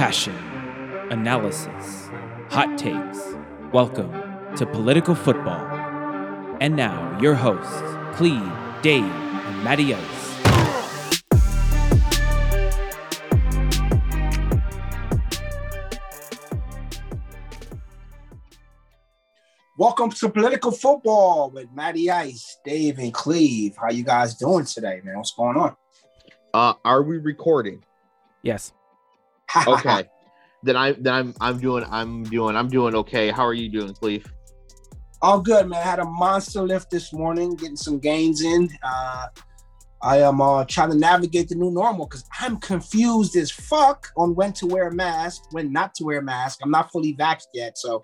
passion, analysis, hot takes. Welcome to Political Football. And now, your hosts, Cleve, Dave, and Matty Ice. Welcome to Political Football with Matty Ice, Dave, and Cleve. How you guys doing today, man? What's going on? Uh, are we recording? Yes. Okay. then I then I'm I'm doing I'm doing I'm doing okay. How are you doing, Cleve? All good, man. I had a monster lift this morning, getting some gains in. Uh, I am uh, trying to navigate the new normal because I'm confused as fuck on when to wear a mask, when not to wear a mask. I'm not fully vaxxed yet, so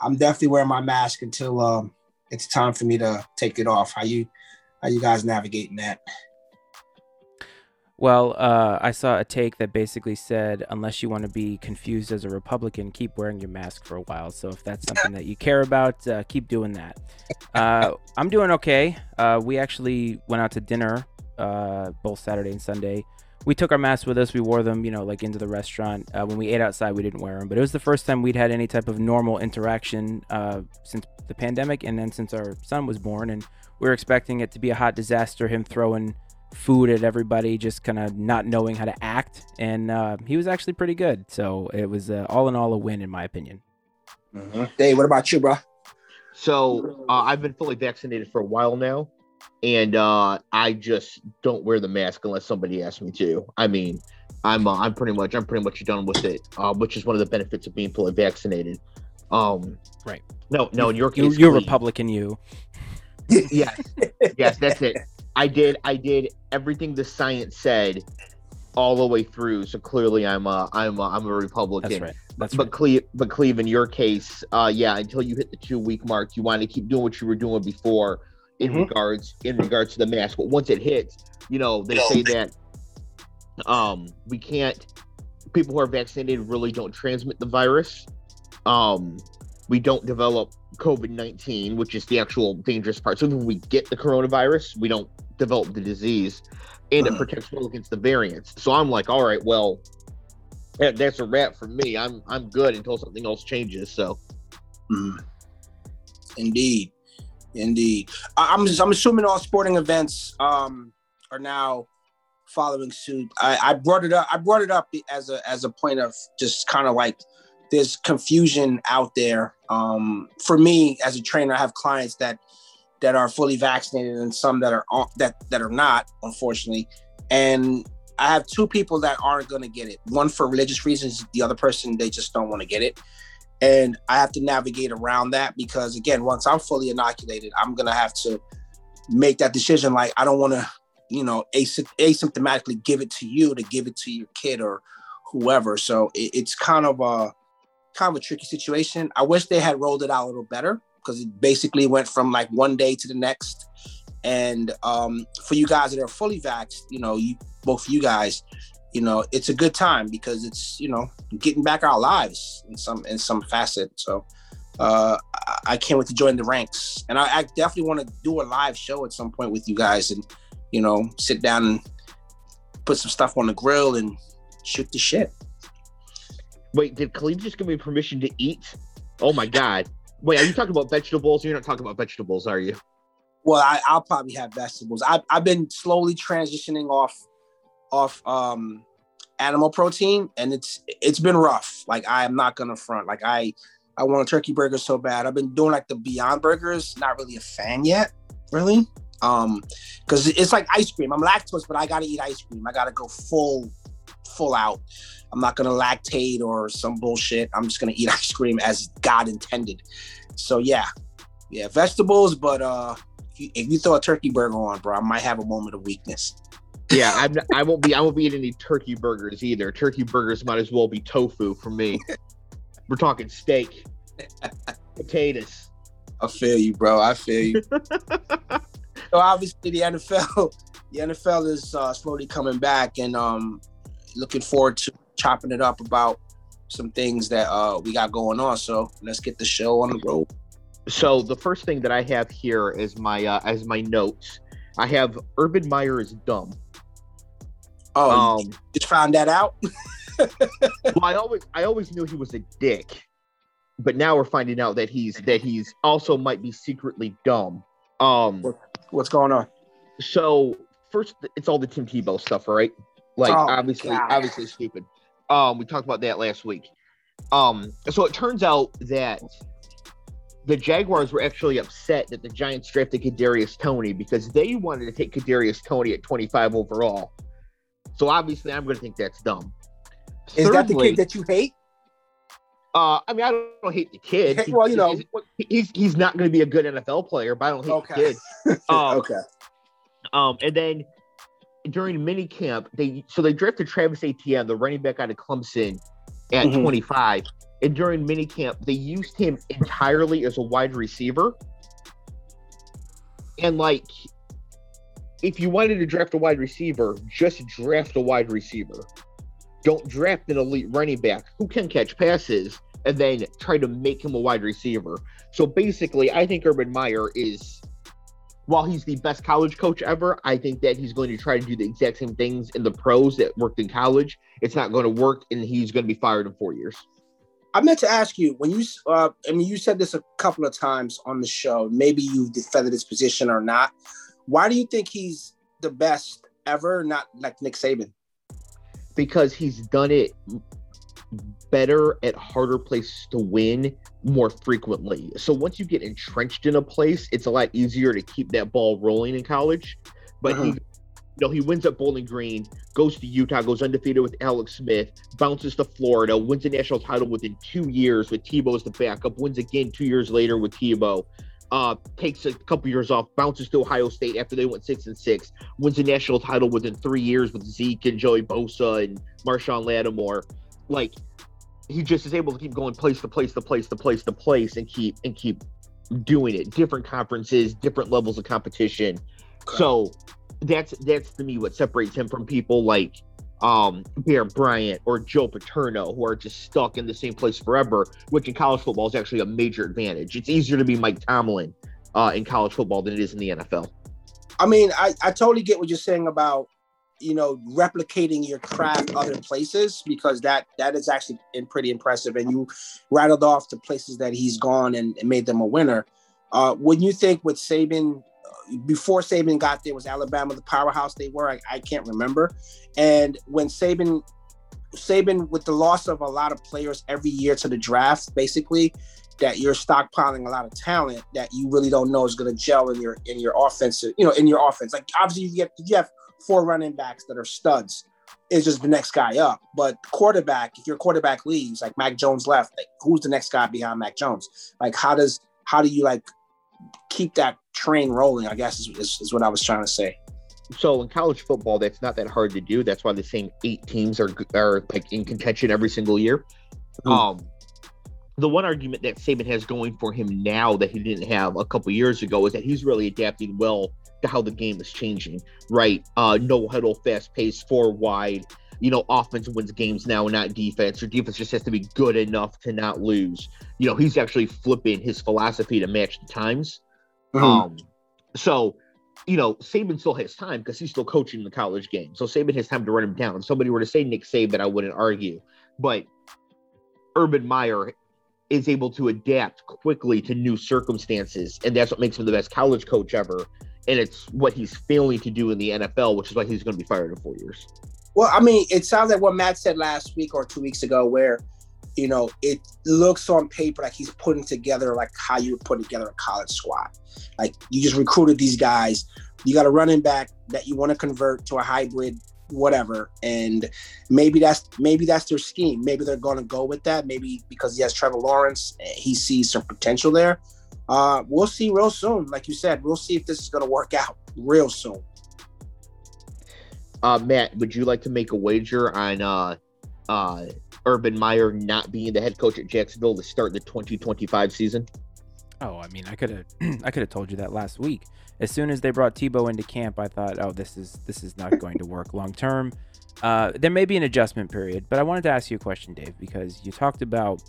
I'm definitely wearing my mask until um, it's time for me to take it off. How you how you guys navigating that? Well, uh, I saw a take that basically said, unless you want to be confused as a Republican, keep wearing your mask for a while. So if that's something that you care about, uh, keep doing that. Uh, I'm doing okay. Uh, we actually went out to dinner uh, both Saturday and Sunday. We took our masks with us. We wore them, you know, like into the restaurant. Uh, when we ate outside, we didn't wear them. But it was the first time we'd had any type of normal interaction since the pandemic and then since our son was born. And we were expecting it to be a hot disaster, him throwing food at everybody, just kind of not knowing how to act. And uh, he was actually pretty good. So it was uh, all in all a win, in my opinion. Mm-hmm. Dave, what about you, bro? So uh, I've been fully vaccinated for a while now, and uh, I just don't wear the mask unless somebody asks me to. I mean, I'm uh, I'm pretty much I'm pretty much done with it, uh, which is one of the benefits of being fully vaccinated. Um, right. No, no. In your you, case, you're Cleve- Republican, you. yes, yes, that's it. I did I did everything the science said all the way through. So clearly I'm a I'm a, I'm a Republican. That's right. That's but right. Cleve, but Cleve, in your case, uh, yeah, until you hit the two week mark, you want to keep doing what you were doing before in Mhm. regards in regards to the mask. But once it hits, you know, they say that um we can't people who are vaccinated really don't transmit the virus. Um, we don't develop COVID nineteen, which is the actual dangerous part. So if we get the coronavirus, we don't develop the disease, and it Uh. protects well against the variants. So I'm like, all right, well, that, that's a wrap for me. I'm I'm good until something else changes. So Mm. Indeed, indeed. I- I'm I'm assuming all sporting events um are now following suit. I, I brought it up. I brought it up as a as a point of just kind of like there's confusion out there. Um, for me as a trainer, I have clients that that are fully vaccinated and some that are that that are not, unfortunately. And I have two people that aren't going to get it. One for religious reasons. The other person they just don't want to get it and I have to navigate around that because again, once I'm fully inoculated, I'm gonna have to make that decision. Like I don't want to, you know, asy- asymptomatically give it to you to give it to your kid or whoever. So it, it's kind of a kind of a tricky situation. I wish they had rolled it out a little better because it basically went from like one day to the next. And um, for you guys that are fully vaxxed, you know, you both you guys, you know, it's a good time because it's you know getting back our lives in some in some facet. So uh, I, can't wait to join the ranks, and I, I definitely want to do a live show at some point with you guys, and you know, sit down and put some stuff on the grill and shoot the shit. wait, did Cleve just give me permission to eat? Oh my god! Wait, are you talking about vegetables? You're not talking about vegetables, are you? Well, I, I'll probably have vegetables. I, I've been slowly transitioning off off um animal protein, and it's it's been rough. Like I am not gonna front. Like I I want a turkey burger so bad. I've been doing like the Beyond Burgers. Not really a fan yet, really. Um, because it's like ice cream. I'm lactose, but I gotta eat ice cream. I gotta go full full out. I'm not gonna lactate or some bullshit. I'm just gonna eat ice cream as God intended. So yeah, yeah, vegetables. But uh, if you, if you throw a turkey burger on, bro, I might have a moment of weakness. Yeah, I'm. I won't be. I won't be eating any turkey burgers either. Turkey burgers might as well be tofu for me. We're talking steak, potatoes. I feel you, bro. I feel you. so obviously the NFL, the NFL is uh, slowly coming back, and um, looking forward to chopping it up about some things that uh we got going on. So let's get the show on the road. So the first thing that I have here is my uh, as my notes. I have Urban Meyer is dumb. Oh, Um, just found that out? well, I always I always knew he was a dick, but now we're finding out that he's that he's also might be secretly dumb. Um, what's going on? So first, it's all the Tim Tebow stuff, right? Like oh, obviously, God. obviously stupid. Um, we talked about that last week. Um, so it turns out that the Jaguars were actually upset that the Giants drafted Kadarius Toney because they wanted to take Kadarius Toney at 25 overall. So obviously, I'm going to think that's dumb. Is Thirdly, that the kid that you hate? Uh, I mean, I don't, I don't hate the kid. He, well, you know, he's he's, he's not going to be a good NFL player, but I don't hate okay. the kid. Um, okay. Um, and then during mini camp, they so they drafted Travis Etienne, the running back out of Clemson, at mm-hmm. 25. And during mini camp, they used him entirely as a wide receiver. And like, if you wanted to draft a wide receiver, just draft a wide receiver. Don't draft an elite running back who can catch passes and then try to make him a wide receiver. So basically, I think Urban Meyer is while he's the best college coach ever, I think that he's going to try to do the exact same things in the pros that worked in college. It's not going to work, and he's going to be fired in four years. I meant to ask you when you, uh, I mean, you said this a couple of times on the show. Maybe you defended his position or not. Why do you think he's the best ever, not like Nick Saban? Because he's done it better at harder places to win more frequently. So once you get entrenched in a place, it's a lot easier to keep that ball rolling in college. But uh-huh. he you know, he wins at Bowling Green, goes to Utah, goes undefeated with Alex Smith, bounces to Florida, wins a national title within two years with Tebow as the backup, wins again two years later with Tebow, uh, takes a couple years off, bounces to Ohio State after they went six and six, wins a national title within three years with Zeke and Joey Bosa and Marshon Lattimore. Like he just is able to keep going place to place to place to place to place and keep and keep doing it. Different conferences, different levels of competition. So that's that's to me what separates him from people like um Bear Bryant or Joe Paterno who are just stuck in the same place forever, which in college football is actually a major advantage. It's easier to be Mike Tomlin uh, in college football than it is in the NFL. I mean, I, I totally get what you're saying about you know replicating your craft other places because that that is actually in pretty impressive. And you rattled off the places that he's gone and, and made them a winner. Uh when you think with Saban uh, before Saban got there was Alabama the powerhouse they were? I, I can't remember. And when Saban Saban with the loss of a lot of players every year to the draft basically that you're stockpiling a lot of talent that you really don't know is going to gel in your in your offense you know in your offense. Like obviously you get you have four running backs that are studs is just the next guy up. But quarterback, if your quarterback leaves, like Mac Jones left, like who's the next guy behind Mac Jones? Like how does how do you like keep that train rolling? I guess is, is, is what I was trying to say. So in college football, that's not that hard to do. That's why the same eight teams are are like in contention every single year. Mm-hmm. Um, the one argument that Saban has going for him now that he didn't have a couple years ago is that he's really adapting well to how the game is changing, right? Uh, no huddle, fast pace, four wide. You know, offense wins games now, not defense. Your defense just has to be good enough to not lose. You know, he's actually flipping his philosophy to match the times. Mm-hmm. Um, so, you know, Saban still has time because he's still coaching the college game. So Saban has time to run him down. If somebody were to say Nick Saban, I wouldn't argue. But Urban Meyer is able to adapt quickly to new circumstances, and that's what makes him the best college coach ever and it's what he's failing to do in the NFL, which is why he's going to be fired in four years. Well, I mean, it sounds like what Matt said last week or two weeks ago, where you know it looks on paper like he's putting together like how you would put together a college squad. Like you just recruited these guys, you got a running back that you want to convert to a hybrid whatever and maybe that's maybe that's their scheme maybe they're going to go with that maybe because he has trevor lawrence eh, he sees some potential there uh, we'll see real soon. Like you said, we'll see if this is going to work out real soon. Uh, Matt, would you like to make a wager on uh, uh, Urban Meyer not being the head coach at Jacksonville to start the 2025 season? Oh, I mean, I could have, I could have told you that last week. As soon as they brought Tebow into camp, I thought, oh, this is this is not going to work long term. Uh, there may be an adjustment period, but I wanted to ask you a question, Dave, because you talked about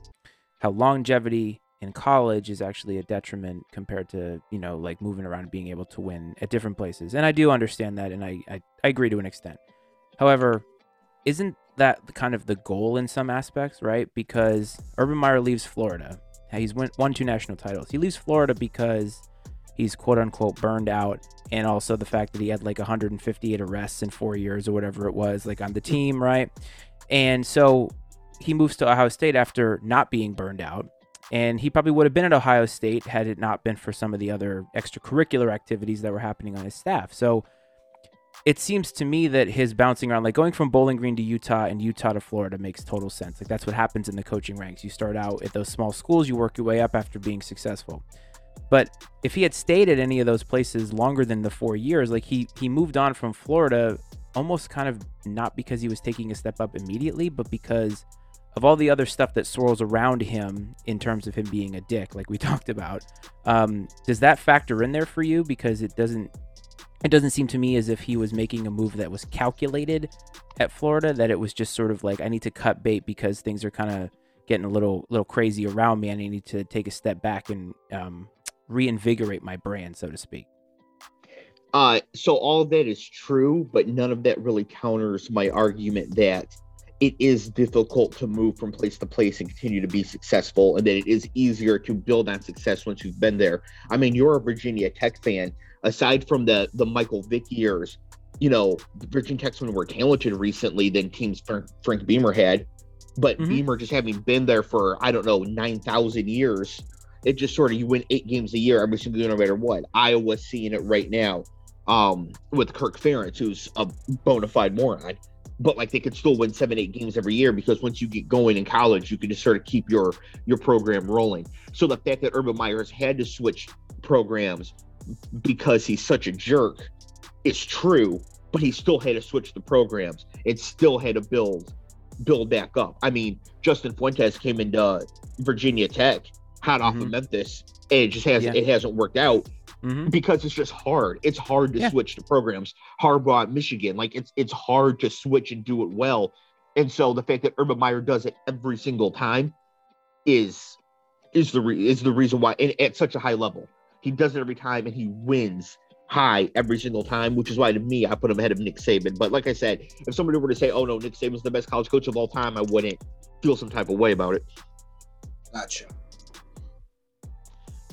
how longevity in college is actually a detriment compared to you know like moving around and being able to win at different places and i do understand that and i i, I agree to an extent however isn't that kind of the goal in some aspects, right? Because Urban Meyer leaves Florida. He's won, won two national titles. He leaves Florida because he's quote unquote burned out, and also the fact that he had like 158 arrests in four years or whatever it was, like on the team, right? And so he moves to Ohio State after not being burned out. And he probably would have been at Ohio State had it not been for some of the other extracurricular activities that were happening on his staff. So it seems to me that his bouncing around, like going from Bowling Green to Utah and Utah to Florida, makes total sense. Like that's what happens in the coaching ranks. You start out at those small schools, you work your way up after being successful. But if he had stayed at any of those places longer than the four years, like he he moved on from Florida almost kind of not because he was taking a step up immediately, but because of all the other stuff that swirls around him in terms of him being a dick, like we talked about. Um, does that factor in there for you? Because it doesn't it doesn't seem to me as if he was making a move that was calculated at Florida, that it was just sort of like I need to cut bait because things are kind of getting a little little crazy around me and I need to take a step back and um, reinvigorate my brand, so to speak. Uh, so all that is true, but none of that really counters my argument that it is difficult to move from place to place and continue to be successful, and that it is easier to build on success once you've been there. I mean, you're a Virginia Tech fan. Aside from the the Michael Vick years, you know, Virginia Tech's been more talented recently than teams Frank, Frank Beamer had. But mm-hmm. Beamer just having been there for I don't know nine thousand years, it just sort of you win eight games a year every single year, no matter what. Iowa's seeing it right now um, with Kirk Ferentz, who's a bona fide moron. But like they could still win seven, eight games every year because once you get going in college, you can just sort of keep your your program rolling. So the fact that Urban Meyer's had to switch programs because he's such a jerk is true, but he still had to switch the programs and still had to build build back up. I mean, Justin Fuentes came into Virginia Tech hot off mm-hmm. of Memphis, and it just hasn't yeah. it hasn't worked out mm-hmm. because it's just hard. It's hard to yeah. switch to programs. Harbaugh at Michigan, like it's it's hard to switch and do it well. And so the fact that Urban Meyer does it every single time is is the re- is the reason why and at such a high level. He does it every time and he wins high every single time, which is why to me I put him ahead of Nick Saban. But like I said, if somebody were to say, "Oh no, Nick Saban's the best college coach of all time," I wouldn't feel some type of way about it. Gotcha.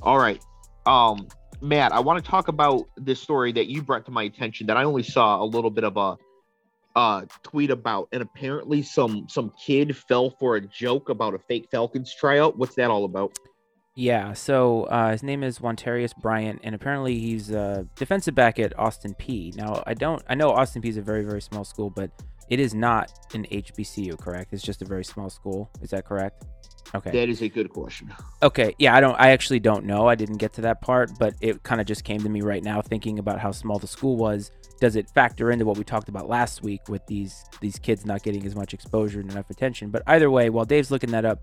All right. Um, Matt, I want to talk about this story that you brought to my attention that I only saw a little bit of a uh, tweet about, and apparently some some kid fell for a joke about a fake Falcons tryout. What's that all about? Yeah, so uh, his name is Wontarius Bryant, and apparently he's a defensive back at Austin Peay. Now, I don't, I know Austin Peay is a very, very small school, but it is not an HBCU, correct? It's just a very small school. Is that correct? Okay. That is a good question. Okay. Yeah, I don't I actually don't know. I didn't get to that part, but it kind of just came to me right now thinking about how small the school was. Does it factor into what we talked about last week with these these kids not getting as much exposure and enough attention? But either way, while Dave's looking that up,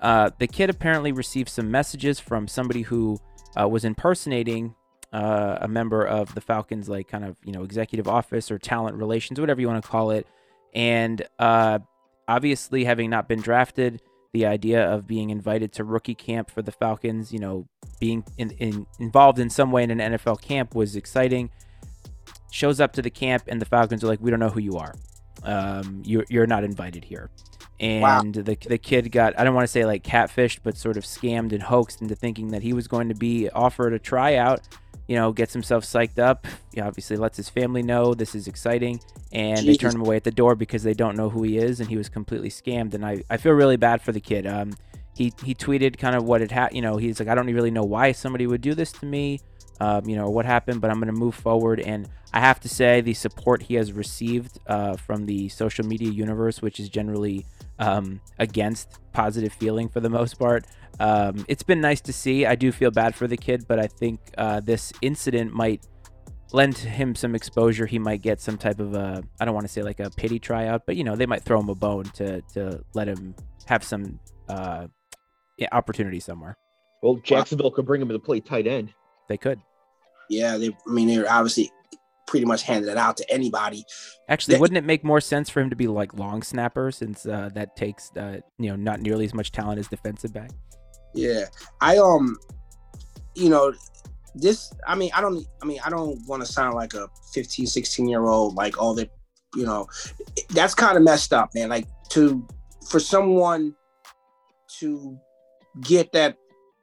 uh, the kid apparently received some messages from somebody who uh, was impersonating uh, a member of the Falcons, like kind of you know executive office or talent relations, whatever you want to call it. And uh, obviously, having not been drafted, the idea of being invited to rookie camp for the Falcons, you know, being in, in, involved in some way in an NFL camp was exciting. Shows up to the camp, and the Falcons are like, "We don't know who you are. Um, you're you're not invited here." And wow. the the kid got I don't want to say like catfished, but sort of scammed and hoaxed into thinking that he was going to be offered a tryout you know, gets himself psyched up. He obviously lets his family know this is exciting, and they turn him away at the door because they don't know who he is, and he was completely scammed. And I, I feel really bad for the kid. Um, he he tweeted kind of what it had. You know, he's like, I don't really know why somebody would do this to me. Um, you know what happened, but I'm going to move forward. And I have to say, the support he has received uh, from the social media universe, which is generally um, against positive feeling for the most part, um, it's been nice to see. I do feel bad for the kid, but I think uh, this incident might lend him some exposure. He might get some type of a I don't want to say like a pity tryout, but you know they might throw him a bone to to let him have some uh, opportunity somewhere. Well, Jacksonville could bring him to play tight end. They could. Yeah, they. I mean, they're obviously pretty much handed it out to anybody. Actually, that, wouldn't it make more sense for him to be like long snapper since uh, that takes uh, you know not nearly as much talent as defensive back? Yeah, I um, you know, this. I mean, I don't. I mean, I don't want to sound like a 15, 16 year old. Like, all the, you know, that's kind of messed up, man. Like to for someone to get that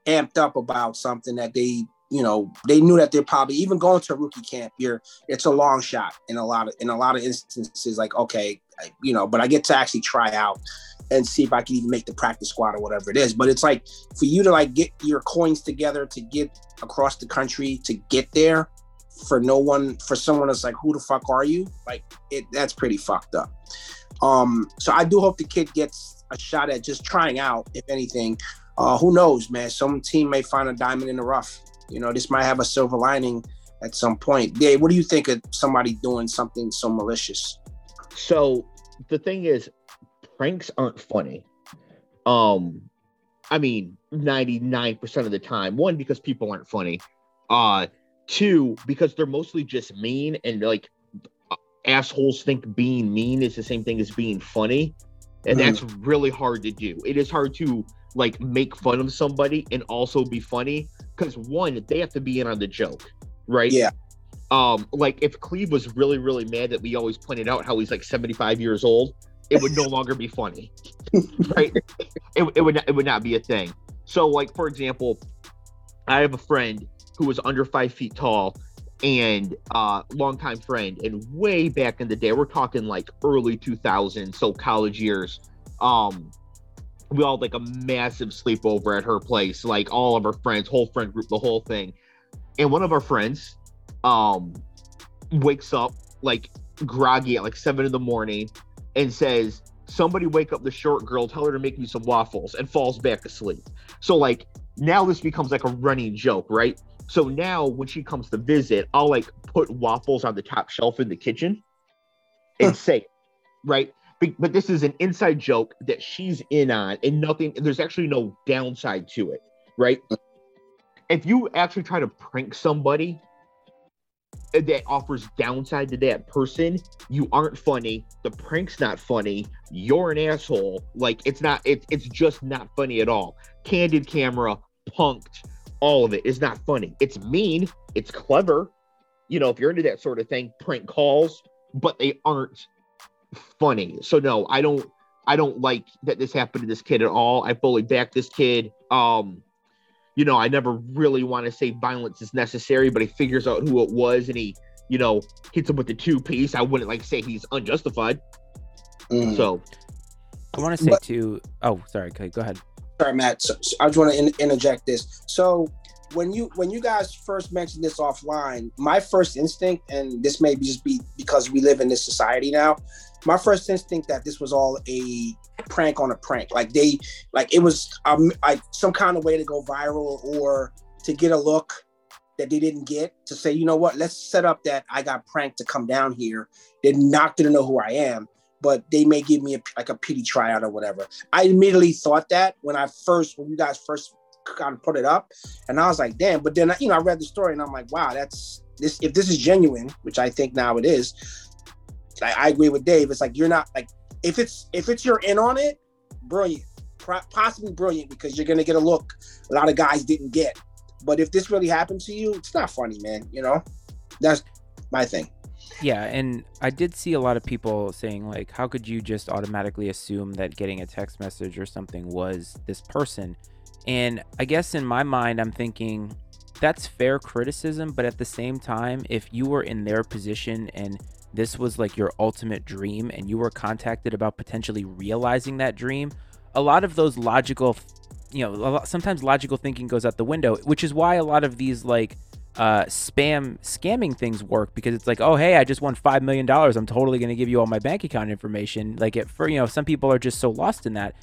amped up about something that they you know they knew that they're probably even going to rookie camp you're it's a long shot in a lot of in a lot of instances like okay you know but i get to actually try out and see if i can even make the practice squad or whatever it is. But it's like for you to like get your coins together to get across the country to get there for no one for someone that's like who the fuck are you? Like it that's pretty fucked up. Um so i do hope the kid gets a shot at just trying out if anything. Uh who knows man? Some team may find a diamond in the rough you know, this might have a silver lining at some point. Dave, what do you think of somebody doing something so malicious? So the thing is, pranks aren't funny. Um, I mean, 99% of the time. One, because people aren't funny. Uh, two, because they're mostly just mean and like assholes think being mean is the same thing as being funny. And mm. that's really hard to do. It is hard to like make fun of somebody and also be funny because one, they have to be in on the joke, right? Yeah. Um, like if Cleve was really, really mad that we always pointed out how he's like 75 years old, it would no longer be funny. right? It, it would not, it would not be a thing. So, like, for example, I have a friend who was under five feet tall and uh longtime friend and way back in the day we're talking like early 2000s so college years um we all had like a massive sleepover at her place, like all of her friends, whole friend group, the whole thing. And one of our friends um wakes up like groggy at like seven in the morning and says, Somebody wake up the short girl, tell her to make me some waffles, and falls back asleep. So like now this becomes like a running joke, right? So now when she comes to visit, I'll like put waffles on the top shelf in the kitchen and say, right? But this is an inside joke that she's in on and nothing there's actually no downside to it right? If you actually try to prank somebody that offers downside to that person you aren't funny the prank's not funny you're an asshole like it's not it, it's just not funny at all. Candid camera punked all of it is not funny. It's mean it's clever you know if you're into that sort of thing prank calls but they aren't funny. So no, I don't I don't like that this happened to this kid at all. I fully back this kid. Um, you know, I never really want to say violence is necessary, but he figures out who it was and he, you know, hits him with the two piece. I wouldn't like say he's unjustified. Mm. So I want to say but, too. Oh, sorry. Okay, go ahead. Sorry, Matt. So, so I just want to in, interject this. So when you when you guys first mentioned this offline, my first instinct, and this may just be because we live in this society now, my first instinct that this was all a prank on a prank. Like they, like it was um, like some kind of way to go viral or to get a look that they didn't get to say, you know what, let's set up that I got pranked to come down here. They're not gonna know who I am, but they may give me a, like a pity tryout or whatever. I immediately thought that when I first, when you guys first kind of put it up, and I was like, damn. But then you know I read the story and I'm like, wow, that's this. If this is genuine, which I think now it is, I, I agree with Dave. It's like you're not like if it's if it's you're in on it, brilliant, possibly brilliant because you're gonna get a look a lot of guys didn't get. But if this really happened to you, it's not funny, man. You know, that's my thing. Yeah, and I did see a lot of people saying like, how could you just automatically assume that getting a text message or something was this person? And I guess in my mind, I'm thinking that's fair criticism, but at the same time, if you were in their position and this was like your ultimate dream and you were contacted about potentially realizing that dream, a lot of those logical, you know, sometimes logical thinking goes out the window, which is why a lot of these like uh, spam scamming things work because it's like, oh hey, I just won five million dollars. I'm totally gonna give you all my bank account information. Like it for you know, some people are just so lost in that.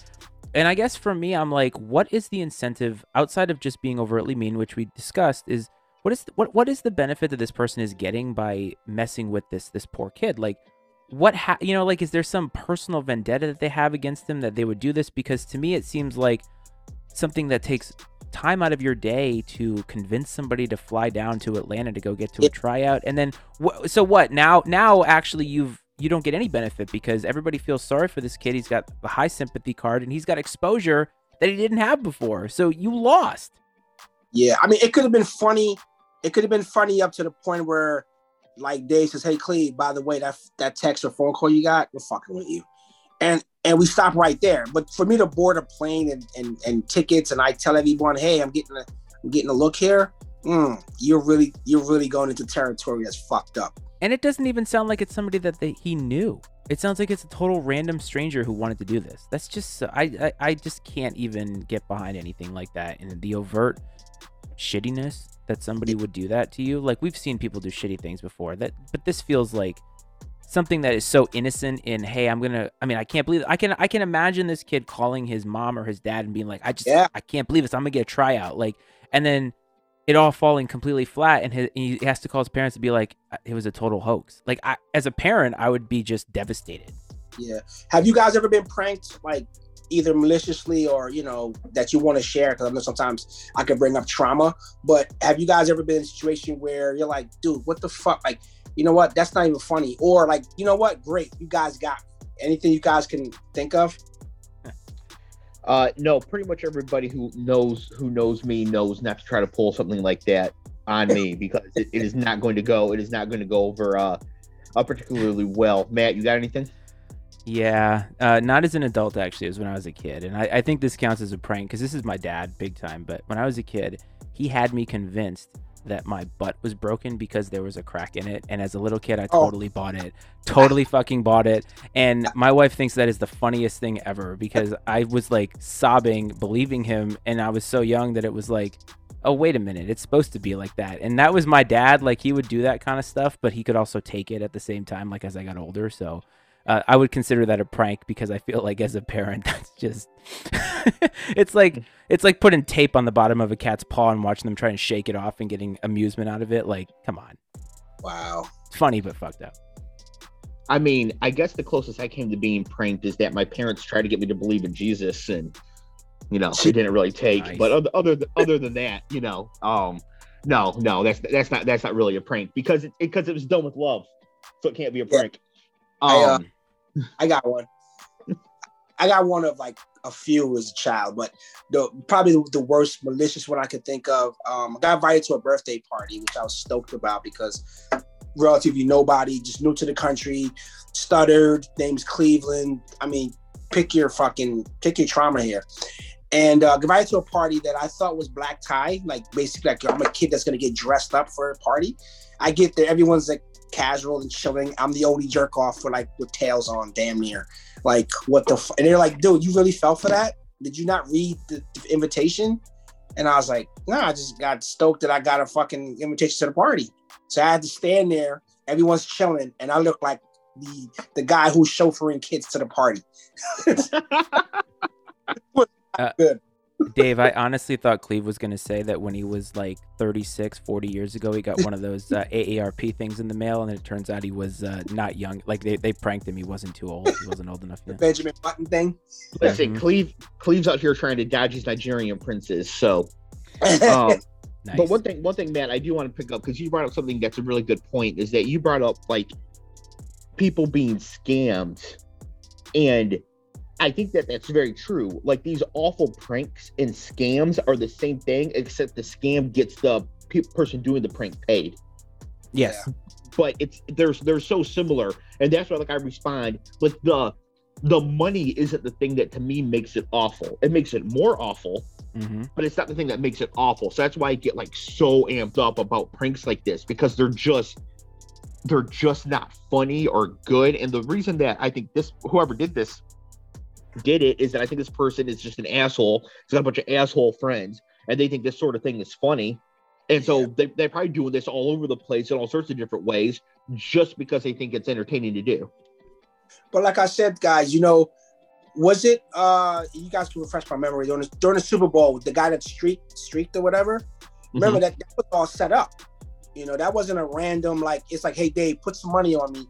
And I guess for me, I'm like, what is the incentive outside of just being overtly mean, which we discussed, is what is the, what what is the benefit that this person is getting by messing with this this poor kid? Like what ha- you know like is there some personal vendetta that they have against them that they would do this? Because to me it seems like something that takes time out of your day to convince somebody to fly down to Atlanta to go get to a tryout. And then wh- so what? Now now actually you've you don't get any benefit because everybody feels sorry for this kid. He's got a high sympathy card and he's got exposure that he didn't have before. So you lost. Yeah i mean it could have been funny. It could have been funny up to the point where like Dave says, "Hey, Cleve, by the way, that that text or phone call you got, we're fucking with you," and and we stop right there. But for me to board a plane and and, and tickets, and I tell everyone, "Hey, I'm getting a I'm getting a look here," mm, you're really you're really going into territory that's fucked up. And it doesn't even sound like it's somebody that they, he knew. It sounds like it's a total random stranger who wanted to do this. That's just I, I I just can't even get behind anything like that. And the overt shittiness that somebody would do that to you. Like we've seen people do shitty things before. That but this feels like something that is so innocent in hey i'm gonna i mean i can't believe i can i can imagine this kid calling his mom or his dad and being like i just Yeah. i can't believe this i'm gonna get a tryout like and then it all falling completely flat and he has to call his parents to be like "Uh, it was a total hoax like I, as a parent i would be just devastated Yeah. Have you guys ever been pranked, like either maliciously or you know that you want to share? Because I know sometimes I can bring up trauma, but have you guys ever been in a situation where you're like, dude, what the fuck? Like, you know what? That's not even funny. Or like, you know what? Great, you guys got anything you guys can think of. Uh, no, pretty much everybody who knows who knows me knows not to try to pull something like that on me because it, it is not going to go. It is not going to go over uh, uh particularly well. Matt, you got anything? yeah uh, not as an adult actually as when i was a kid and i, I think this counts as a prank because this is my dad big time but when i was a kid he had me convinced that my butt was broken because there was a crack in it. And as a little kid i Oh. totally bought it. Totally fucking bought it. And my wife thinks that is the funniest thing ever because i was like sobbing believing him. And i was so young that it was like oh wait a minute. It's supposed to be like that. And that was my dad. Like he would do that kind of stuff but he could also take it at the same time like as i got older. So uh, I would consider that a prank because I feel like as a parent, that's just it's like it's like putting tape on the bottom of a cat's paw and watching them try and shake it off and getting amusement out of it. Like, come on, Wow. it's funny but fucked up. I mean, I guess the closest I came to being pranked is that my parents tried to get me to believe in Jesus, and you know, it didn't really take. Nice. But other other th- other than that, you know, um, no, no, that's that's not that's not really a prank because it because it, was done with love, so it can't be a Yeah. prank. I, uh, Um, I got one. I got one of like a few as a child, but the probably the, worst malicious one I could think of. Um, I got invited to a birthday party, which I was stoked about because relatively nobody, just new to the country, stuttered, name's Cleveland. I mean, pick your fucking pick your trauma here. And uh, got invited to a party that I thought was black tie, like basically like I'm a kid that's gonna get dressed up for a party. I get there, everyone's like casual and chilling. I'm the only jerk off for like with tails on, damn near. Like what the? F-? And they're like, dude, you really fell for that? Did you not read the, the invitation? And I was like, no, I just got stoked that I got a fucking invitation to the party. So I had to stand there. Everyone's chilling, and I look like the the guy who's chauffeuring kids to the party. Dave, I honestly thought Cleve was going to say that when he was like 36, 40 years ago, he got one of those uh, AARP things in the mail, and it turns out he was uh, not young. Like they, they pranked him. He wasn't too old. He wasn't old enough The yet. Benjamin Button thing. listen, Mhm. Cleve Cleve's out here trying to dodge these Nigerian princes, so. Um, Nice. But one thing, one thing, Matt, I do want to pick up because you brought up something that's a really good point. Is that you brought up like people being scammed, and I think that that's very true. Like these awful pranks and scams are the same thing, except the scam gets the pe- person doing the prank paid. yes. But it's they're they're so similar, and that's why like I respond. Like the the money isn't the thing that to me makes it awful. It makes it more awful hmm but it's not the thing that makes it awful. So that's why I get like so amped up about pranks like this because they're just they're just not funny or good. And the reason that I think this whoever did this did it is that I think this person is just an asshole. He's got a bunch of asshole friends and they think this sort of thing is funny. And so Yeah. they, they're probably doing this all over the place in all sorts of different ways just because they think it's entertaining to do. But like I said, guys, you know, was it uh you guys can refresh my memory during the, during the Super Bowl, the guy that streaked streaked or whatever? Remember that, that was all set up. You know, that wasn't a random like it's like, hey Dave, put some money on me.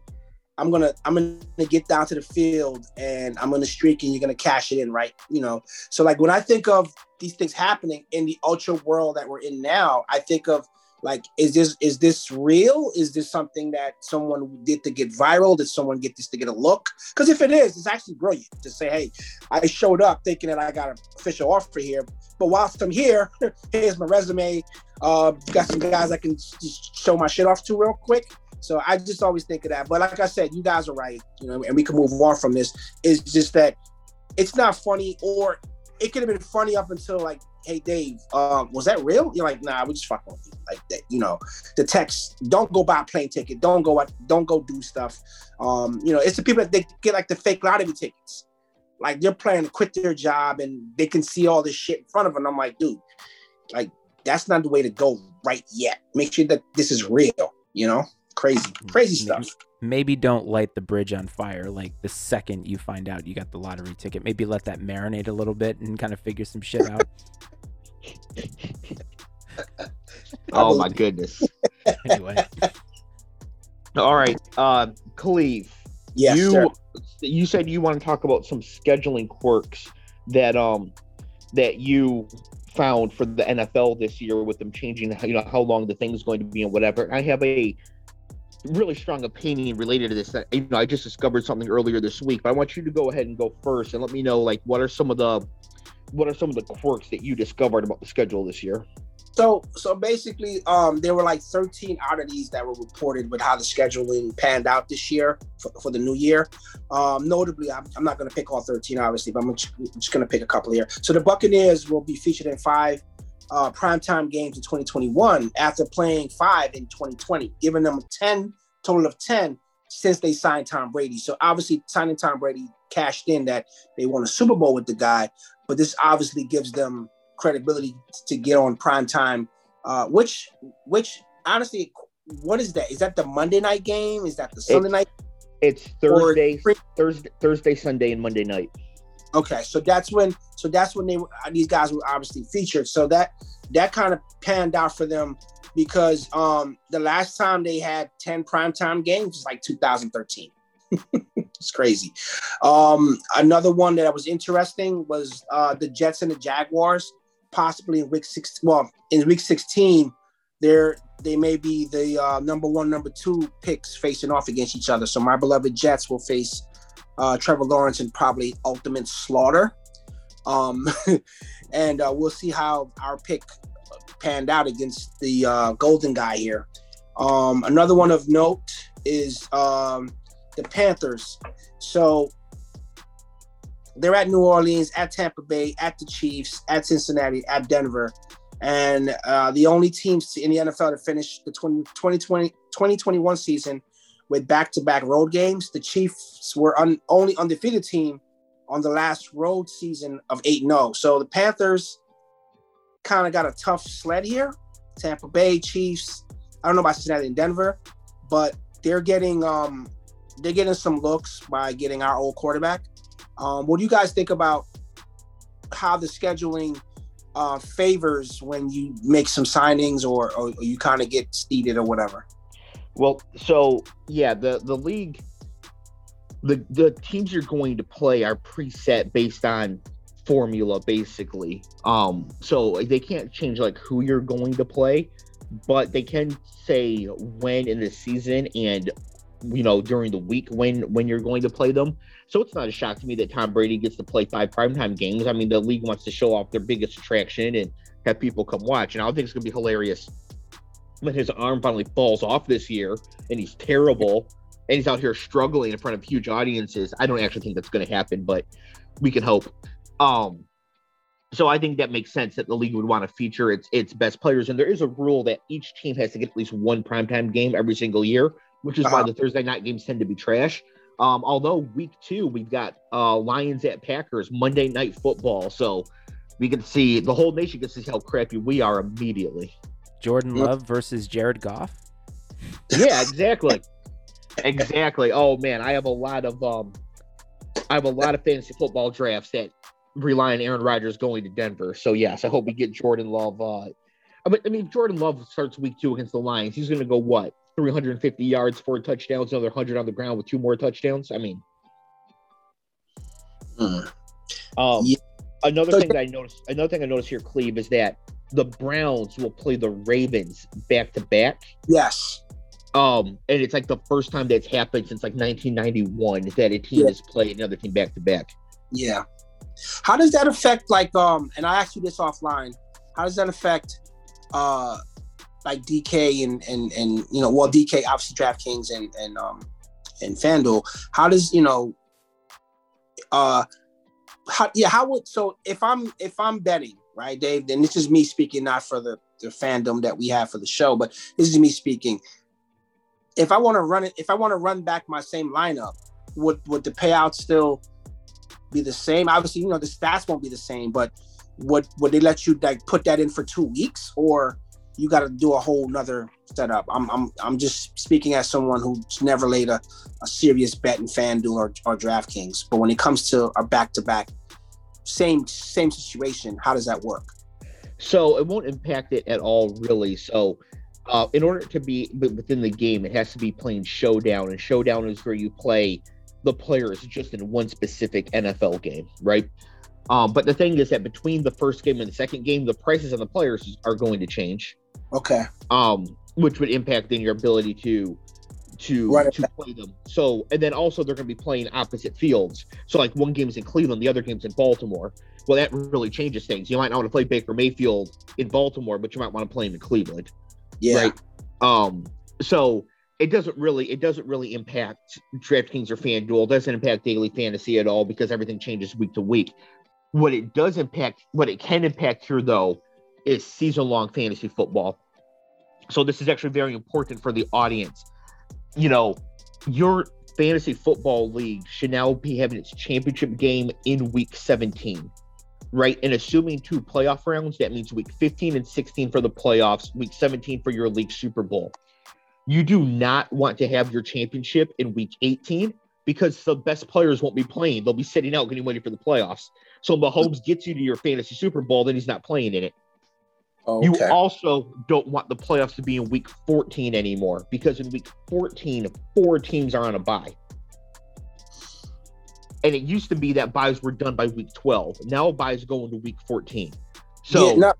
I'm gonna I'm gonna get down to the field and I'm gonna streak and you're gonna cash it in, right? You know, so like when I think of these things happening in the ultra world that we're in now, I think of like is this is this real? Is this something that someone did to get viral? Did someone get this to get a look? Because if it is it's actually brilliant to say hey i showed up thinking that i got an official offer here but whilst i'm here here's my resume uh got some guys i can show my shit off to real quick So I just always think of that. But like I said, you guys are right, you know, and we can move on from this. It's just that it's not funny, or it could have been funny up until like, hey Dave, um, was that real? You're like, nah, we just fucking. Like that, you know, the text, don't go buy a plane ticket, don't go don't go do stuff. Um, you know, it's the people that they get like the fake lottery tickets. Like they're planning to quit their job and they can see all this shit in front of them. I'm like, dude, like that's not the way to go right yet. Make sure that this is real, you know? Crazy, crazy Maybe- stuff. Maybe don't light the bridge on fire like the second you find out you got the lottery ticket. Maybe let that marinate a little bit and kind of figure some shit out. Oh my goodness. anyway, All right, uh, Cleve. Yes, you sir. you said you want to talk about some scheduling quirks that um that you found for the NFL this year with them changing you know how long the thing's going to be and whatever. I have a really strong opinion related to this. That, you know, I just discovered something earlier this week, but I want you to go ahead and go first and let me know like what are some of the what are some of the quirks that you discovered about the schedule this year? So so basically, um, there were like 13 oddities that were reported with how the scheduling panned out this year for, for the new year. Um, notably, I'm, I'm not going to pick all 13, obviously, but I'm just, I'm just going to pick a couple here. So the Buccaneers will be featured in five uh, primetime games in 2021 after playing five in 2020, giving them a 10 total of 10 since they signed Tom Brady. So obviously, signing Tom Brady cashed in that they won a Super Bowl with the guy, but this obviously gives them credibility to get on prime time. Uh, which, which honestly, what is that? Is that the Monday night game? Is that the Sunday night? It's Or- Thursday, Thursday, Thursday, Sunday, and Monday night. Okay, so that's when, so that's when they these guys were obviously featured. So that that kind of panned out for them because um the last time they had 10 primetime games was like 2013. it's crazy. Um, another one that was interesting was uh the Jets and the Jaguars, possibly in week six. Well, in week 16, they're they may be the uh, number one, number two picks facing off against each other. So my beloved Jets will face uh, Trevor Lawrence and probably ultimate slaughter. Um, and uh, we'll see how our pick panned out against the uh, golden guy here. Um, another one of note is um, the Panthers. So they're at New Orleans, at Tampa Bay, at the Chiefs, at Cincinnati, at Denver. And uh, the only teams in the NFL to finish the 20, 2020, 2021 season with back-to-back road games. The Chiefs were un, only undefeated team on the last road season of 8-0. So the Panthers kind of got a tough sled here. Tampa Bay, Chiefs. I don't know about Cincinnati and Denver, but they're getting um they're getting some looks by getting our old quarterback. Um, what do you guys think about how the scheduling uh, favors when you make some signings or, or you kind of get seeded or whatever? Well, so yeah, the the league, the the teams you're going to play are preset based on formula, basically. Um, so they can't change like who you're going to play, but they can say when in the season and you know during the week when when you're going to play them. So it's not a shock to me that Tom Brady gets to play five primetime games. I mean, the league wants to show off their biggest attraction and have people come watch, and I think it's gonna be hilarious when his arm finally falls off this year and he's terrible and he's out here struggling in front of huge audiences. I don't actually think that's going to happen, but we can hope. Um, so I think that makes sense that the league would want to feature its its best players, and there is a rule that each team has to get at least one primetime game every single year, which is why Uh-huh. the Thursday night games tend to be trash. Um, although week two we've got uh, Lions at Packers Monday night football, so we can see the whole nation gets to see how crappy we are immediately. Jordan Love versus Jared Goff. yeah exactly exactly oh man i have a lot of um i have a lot of fantasy football drafts that rely on aaron Rodgers going to denver so yes i hope we get jordan love uh I mean, I mean, Jordan Love starts week two against the Lions, he's going to go what? 350 yards, four touchdowns, another 100 on the ground with two more touchdowns. I mean, Hmm. um, Yeah. Another So- thing that I noticed, another thing I noticed here, Cleve, is that the Browns will play the Ravens back to back. Yes. Um, and it's like the first time that's happened since like 1991 that a team Yeah. has played another team back to back. Yeah. How does that affect like um and I asked you this offline. How does that affect uh like DK and and and you know, well DK obviously DraftKings and and um and FanDuel, how does you know uh how yeah, how would so if I'm if I'm betting, right, Dave, then this is me speaking, not for the, the fandom that we have for the show, but this is me speaking. If I want to run it, if I want to run back my same lineup, would would the payout still be the same? Obviously, you know, the stats won't be the same, but would would they let you like put that in for two weeks or you got to do a whole nother setup. I'm I'm I'm just speaking as someone who's never laid a, a serious bet in FanDuel or, or DraftKings. But when it comes to a back to back, same same situation, how does that work? So it won't impact it at all, really. So uh, in order to be within the game, it has to be playing showdown, and showdown is where you play the players just in one specific NFL game, right? Um, but the thing is that between the first game and the second game, the prices on the players are going to change. Okay. Um, which would impact then your ability to to Right. to play them. So and then also they're going to be playing opposite fields. So like one game's in Cleveland, the other game's in Baltimore. Well, that really changes things. You might not want to play Baker Mayfield in Baltimore, but you might want to play him in Cleveland. Yeah. Right. Um. So it doesn't really it doesn't really impact DraftKings or FanDuel. It doesn't impact daily fantasy at all because everything changes week to week. What it does impact, what it can impact here though, is season long fantasy football. So this is actually very important for the audience. You know, your fantasy football league should now be having its championship game in week 17. Right. And assuming two playoff rounds, that means week 15 and 16 for the playoffs, week 17 for your league Super Bowl. You do not want to have your championship in week 18 because the best players won't be playing. They'll be sitting out getting ready for the playoffs. So Mahomes gets you to your fantasy Super Bowl, then he's not playing in it. Oh, You also don't want the playoffs to be in week 14 anymore because in week 14, four teams are on a bye. And it used to be that byes were done by week 12. Now byes go into week 14. So yeah, no,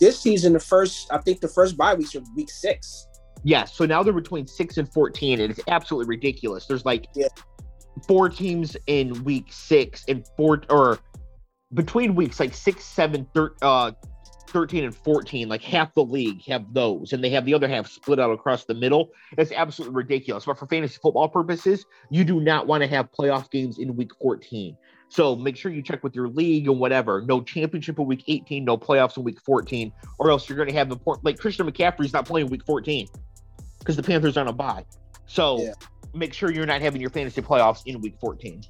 this season, the first I think the first bye weeks are week six. Yeah, so now they're between six and fourteen, and it's absolutely ridiculous. There's like Yeah. four teams in week six and four or between weeks like six, seven, thir- uh, 13 and 14, like half the league have those, and they have the other half split out across the middle. It's absolutely ridiculous. But for fantasy football purposes, you do not want to have playoff games in week 14. So make sure you check with your league and whatever. No championship in week 18, no playoffs in week 14, or else you're going to have important. Like Christian McCaffrey's not playing week 14 because the Panthers are on a bye. So Yeah. make sure you're not having your fantasy playoffs in week 14.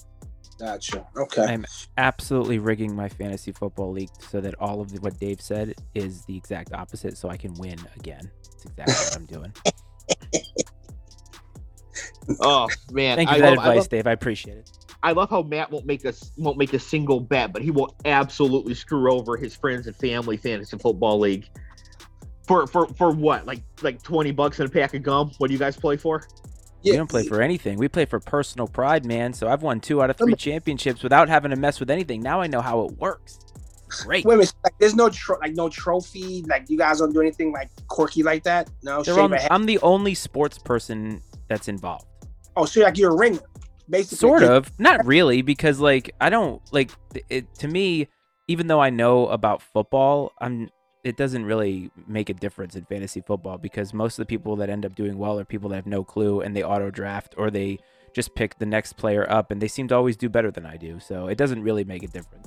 Gotcha. Okay. I'm absolutely rigging my fantasy football league so that all of the, what Dave said is the exact opposite, so I can win again. That's exactly what I'm doing. Oh man, Thank you I for that love, I advice, love, Dave. I appreciate it. I love how Matt won't make us won't make a single bet, but he will absolutely screw over his friends and family fantasy football league. For for for what? Like like 20 bucks and a pack of gum? What do you guys play for? We don't play for anything. We play for personal pride, man. So I've won two out of three championships without having to mess with anything. Now I know how it works. Great. Wait a minute. Like, there's no tro- like no trophy. Like you guys don't do anything like quirky like that. No. On-. I'm the only sports person that's involved. Oh, so like you're a ringer, basically. Sort of. Not really, because like I don't like it. To me, even though I know about football, I'm. It doesn't really make a difference in fantasy football because most of the people that end up doing well are people that have no clue and they auto draft or they just pick the next player up and they seem to always do better than I do. So it doesn't really make a difference.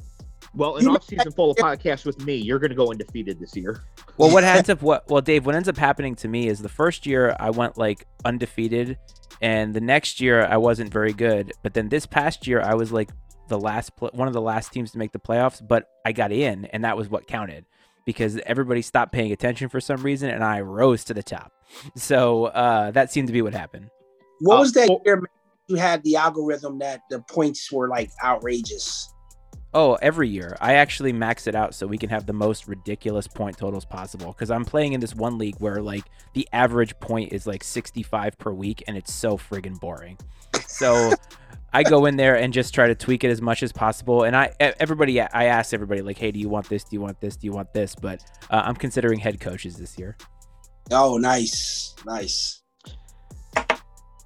Well, an You- off season full of podcasts with me, you're gonna go undefeated this year. Well, what ends up what well, Dave, what ends up happening to me is the first year I went like undefeated, and the next year I wasn't very good. But then this past year I was like the last pl- one of the last teams to make the playoffs, but I got in, and that was what counted because everybody stopped paying attention for some reason, and I rose to the top. So uh, that seemed to be what happened. What Uh, was that year you had the algorithm that the points were like outrageous? Oh, every year. I actually max it out so we can have the most ridiculous point totals possible. Because I'm playing in this one league where like the average point is like 65 per week, and it's so friggin' boring. So I go in there and just try to tweak it as much as possible. And I everybody, I ask everybody like, hey, do you want this? Do you want this? Do you want this? But uh, I'm considering head coaches this year. Oh, nice, nice.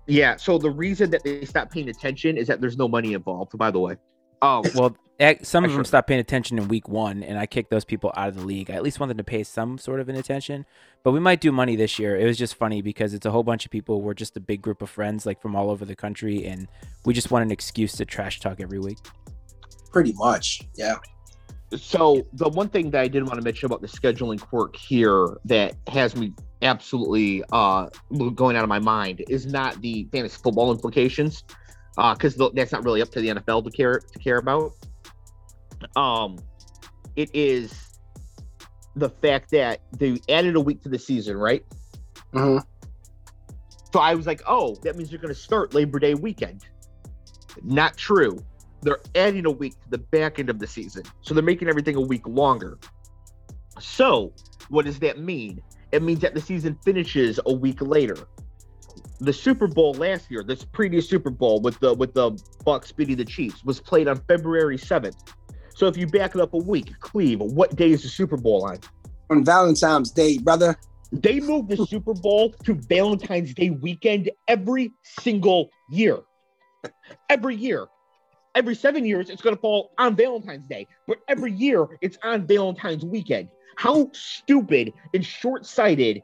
Yeah. So the reason that they stopped paying attention is that there's no money involved. By the way. Oh, Well, some of them sure- stopped paying attention in week one, and I kicked those people out of the league. I at least want them to pay some sort of an attention. But we might do money this year. It was just funny because it's a whole bunch of people. We're just a big group of friends, like from all over the country, and we just want an excuse to trash talk every week. Pretty much. Yeah. So the one thing that I did want to mention about the scheduling quirk here that has me absolutely uh going out of my mind is not the fantasy football implications, uh, because that's not really up to the NFL to care to care about. Um, it is the fact that they added a week to the season, right? Mhm. So I was like, oh, that means they're going to start Labor Day weekend. Not true. They're adding a week to the back end of the season. So they're making everything a week longer. So what does that mean? It means that the season finishes a week later. The Super Bowl last year, this previous Super Bowl with the with the Bucs beating the Chiefs, was played on February 7th. So if you back it up a week, Cleve, what day is the Super Bowl on? On Valentine's Day, brother. They move the Super Bowl to Valentine's Day weekend every single year. Every year. Every seven years, it's going to fall on Valentine's Day. But every year, it's on Valentine's weekend. How stupid and short sighted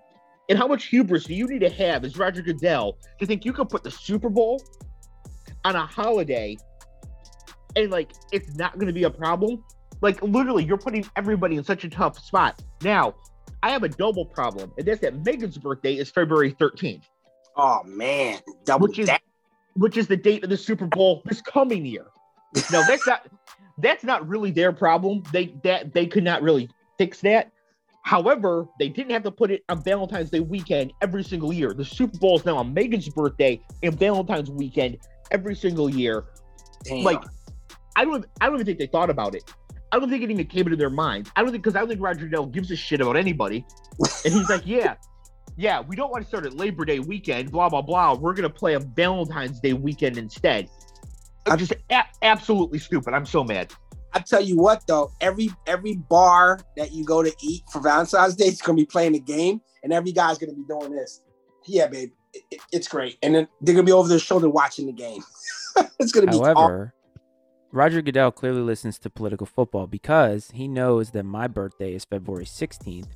and how much hubris do you need to have as Roger Goodell to think you can put the Super Bowl on a holiday and like it's not going to be a problem? Like, literally, you're putting everybody in such a tough spot. Now, I have a double problem, and that's that Megan's birthday is February 13th, Oh man. Double which is that. which is the date of the Super Bowl this coming year. No, that's not that's not really their problem. They that they could not really fix that. However, they didn't have to put it on Valentine's Day weekend every single year. The Super Bowl is now on Megan's birthday and Valentine's weekend every single year. Damn. Like, I don't I don't even think they thought about it. I don't think it even came into their mind. I don't think because I don't think Roger Goodell gives a shit about anybody. And he's like, yeah, yeah, we don't want to start at Labor Day weekend, blah blah blah. We're gonna play on Valentine's Day weekend instead. I'm just a- absolutely stupid. I'm so mad. I tell you what though, every every bar that you go to eat for Valentine's Day is gonna be playing a game, and every guy's gonna be doing this. Yeah, babe, it- it- it's great. And then they're gonna be over their shoulder watching the game. it's gonna be. However, Roger Goodell clearly listens to political football because he knows that my birthday is February 16th.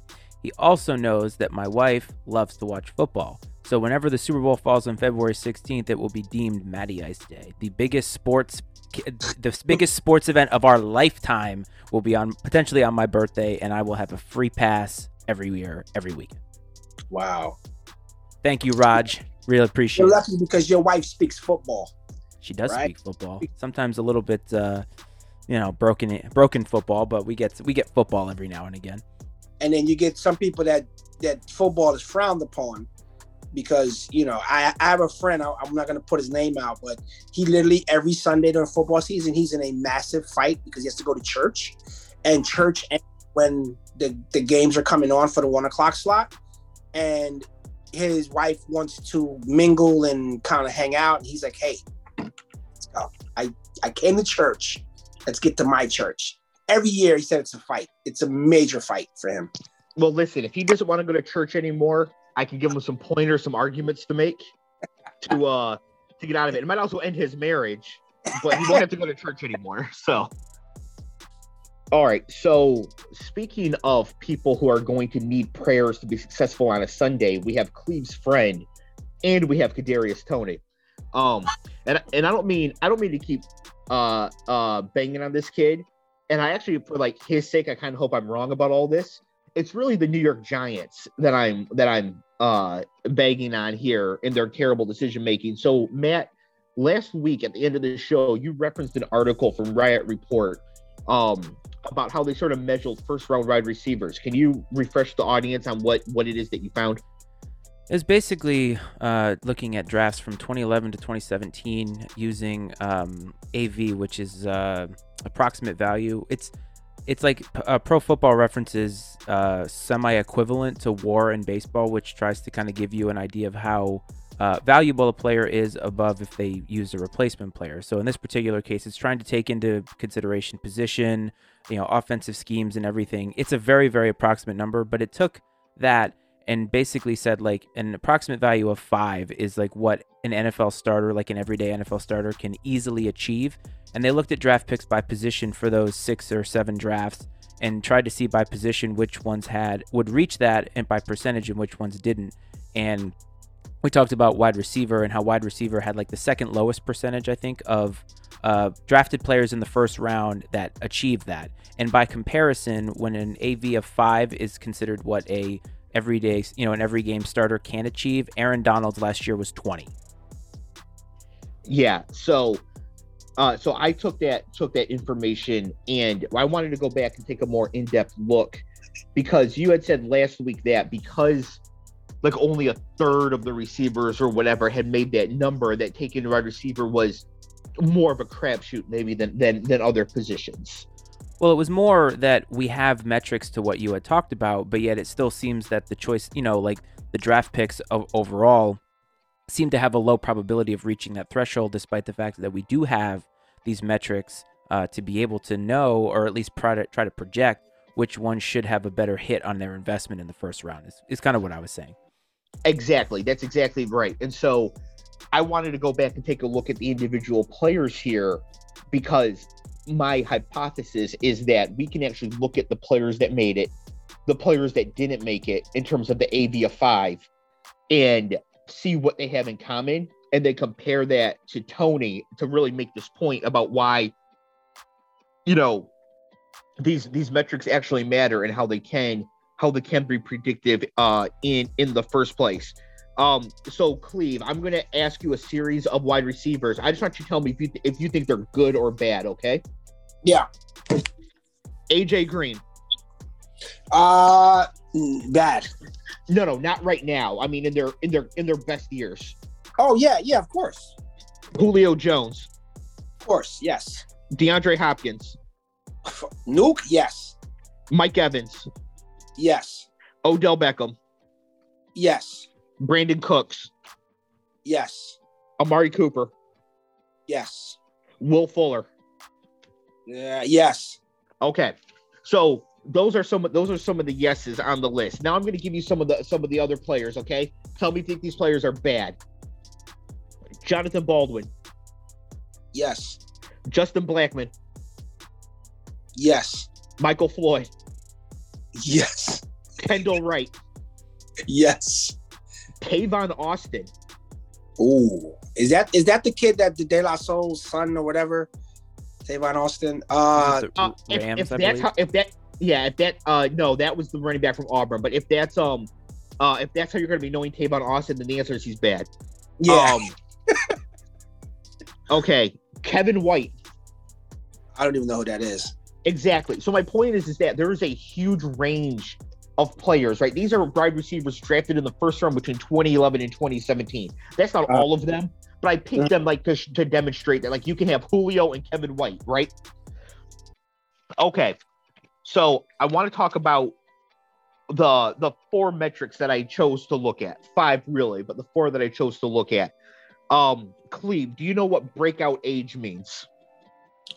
He also knows that my wife loves to watch football. So whenever the Super Bowl falls on February 16th, it will be deemed Matty Ice Day. The biggest sports the biggest sports event of our lifetime will be on potentially on my birthday and I will have a free pass every year every week. wow. Thank you, Raj. Really appreciate You're it. lucky because your wife speaks football. She does Right. speak football. Sometimes a little bit, uh, you know, broken broken football, but we get we get football every now and again. and then you get some people that that football is frowned upon because you know I, I have a friend I, i'm not going to put his name out but he literally every sunday during football season he's in a massive fight because he has to go to church. And church when the, the games are coming on for the one o'clock slot. And his wife wants to mingle and kind of hang out. And he's like hey let's go. i i came to church. Let's get to my church. Every year he said it's a fight. It's a major fight for him. Well, listen, if he doesn't want to go to church anymore, I can give him some pointers, some arguments to make to uh to get out of it. It might also end his marriage, but he won't have to go to church anymore. So all right. So speaking of people who are going to need prayers to be successful on a Sunday, we have Cleve's friend and we have Kadarius Toney. Um and and I don't mean I don't mean to keep uh uh banging on this kid. And I actually for like his sake, I kind of hope I'm wrong about all this it's really the New York Giants that I'm that I'm uh begging on here in their terrible decision making. So Matt, last week at the end of the show, you referenced an article from Riot Report um about how they sort of measured first round wide receivers. Can you refresh the audience on what what it is that you found? It's basically uh, looking at drafts from 2011 to 2017 using um, AV, which is uh, approximate value. It's it's like uh, Pro Football References uh, semi-equivalent to WAR in baseball, which tries to kind of give you an idea of how uh, valuable a player is above if they use a replacement player. So in this particular case, it's trying to take into consideration position, you know, offensive schemes and everything. It's a very very approximate number, but it took that and basically said like an approximate value of five is like what an NFL starter, like an everyday NFL starter, can easily achieve. And they looked at draft picks by position for those six or seven drafts and tried to see by position which ones had would reach that and by percentage and which ones didn't. And we talked about wide receiver and how wide receiver had like the second lowest percentage, I think, of uh, drafted players in the first round that achieved that. And by comparison, when an AV of five is considered what a everyday, you know, an every game starter can achieve, Aaron Donald's last year was 20. Yeah. So, uh, so I took that took that information and I wanted to go back and take a more in depth look because you had said last week that because like only a third of the receivers or whatever had made that number that taking the wide receiver was more of a crapshoot maybe than than than other positions. Well, it was more that we have metrics to what you had talked about, but yet it still seems that the choice, you know, like the draft picks overall seem to have a low probability of reaching that threshold, despite the fact that we do have these metrics uh, to be able to know, or at least try to try to project which one should have a better hit on their investment in the first round. Is is kind of what I was saying. Exactly. That's exactly right. And so I wanted to go back and take a look at the individual players here because my hypothesis is that we can actually look at the players that made it, the players that didn't make it in terms of the AV of five, and see what they have in common, and then compare that to Toney to really make this point about why, you know, these these metrics actually matter and how they can how they can be predictive uh, in in the first place. Um, so Cleve, I'm going to ask you a series of wide receivers. I just want you to tell me if you th- if you think they're good or bad. Okay. Yeah. AJ Green. Uh, bad. No, no, not right now. I mean, in their in their in their best years. Oh yeah, yeah, of course. Julio Jones. Of course, yes. DeAndre Hopkins. Nuke, yes. Mike Evans. Yes. Odell Beckham. Yes. Brandin Cooks. Yes. Amari Cooper. Yes. Will Fuller. Yeah, yes. Okay. So those are some of those are some of the yeses on the list. Now I'm going to give you some of the some of the other players, okay? Tell me if think these players are bad. Jonathan Baldwin. Yes. Justin Blackmon. Yes. Michael Floyd. Yes. Kendall Wright. Yes. Tavon Austin. Ooh. Is that is that the kid that the De La Soul's son or whatever? Tavon Austin. Uh, Uh, if, Rams, if that's how if that yeah if that uh no that was the running back from Auburn but if that's um uh if that's how you're going to be knowing Tavon Austin then the answer is he's bad. yeah. Um, okay, Kevin White. I don't even know who that is. Exactly. So my point is, is that there is a huge range of players, right? These are wide receivers drafted in the first round between 2011 and 2017. That's not Uh, all of them, but I picked them like to, to demonstrate that, like you can have Julio and Kevin White, right? Okay. So I want to talk about the the four metrics that I chose to look at. Five really, but the four that I chose to look at. Um, Cleve, do you know what breakout age means?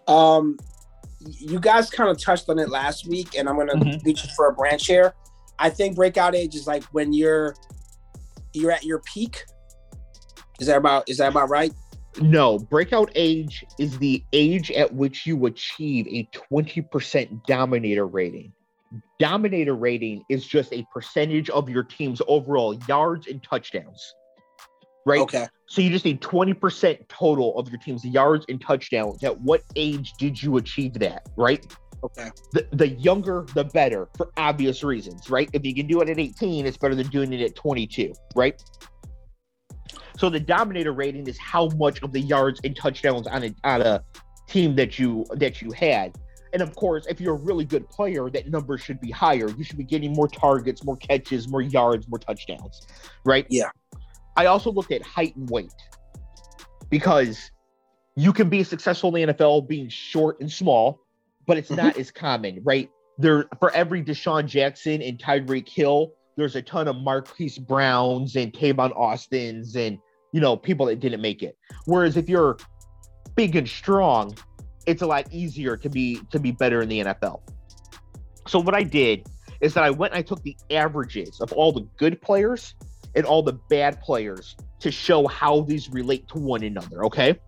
Um, you guys kind of touched on it last week, and I'm gonna Mhm. reach for a branch here. I think breakout age is like when you're you're at your peak. Is that about is that about right? No, breakout age is the age at which you achieve a 20% dominator rating. Dominator rating is just a percentage of your team's overall yards and touchdowns. Right? Okay. So you just need 20% total of your team's yards and touchdowns. At what age did you achieve that? Right? Okay. The, the younger, the better for obvious reasons, right? If you can do it at 18, it's better than doing it at 22, right? So the dominator rating is how much of the yards and touchdowns on a on a team that you that you had. And of course, if you're a really good player, that number should be higher. You should be getting more targets, more catches, more yards, more touchdowns, right? Yeah. I also looked at height and weight because you can be successful in the NFL being short and small, but it's not as common, right? There for every DeSean Jackson and Tyreek Hill, there's a ton of Marquise Browns and Tavon Austins and you know people that didn't make it. Whereas if you're big and strong, it's a lot easier to be to be better in the NFL. So what I did is that I went and I took the averages of all the good players and all the bad players to show how these relate to one another. Okay.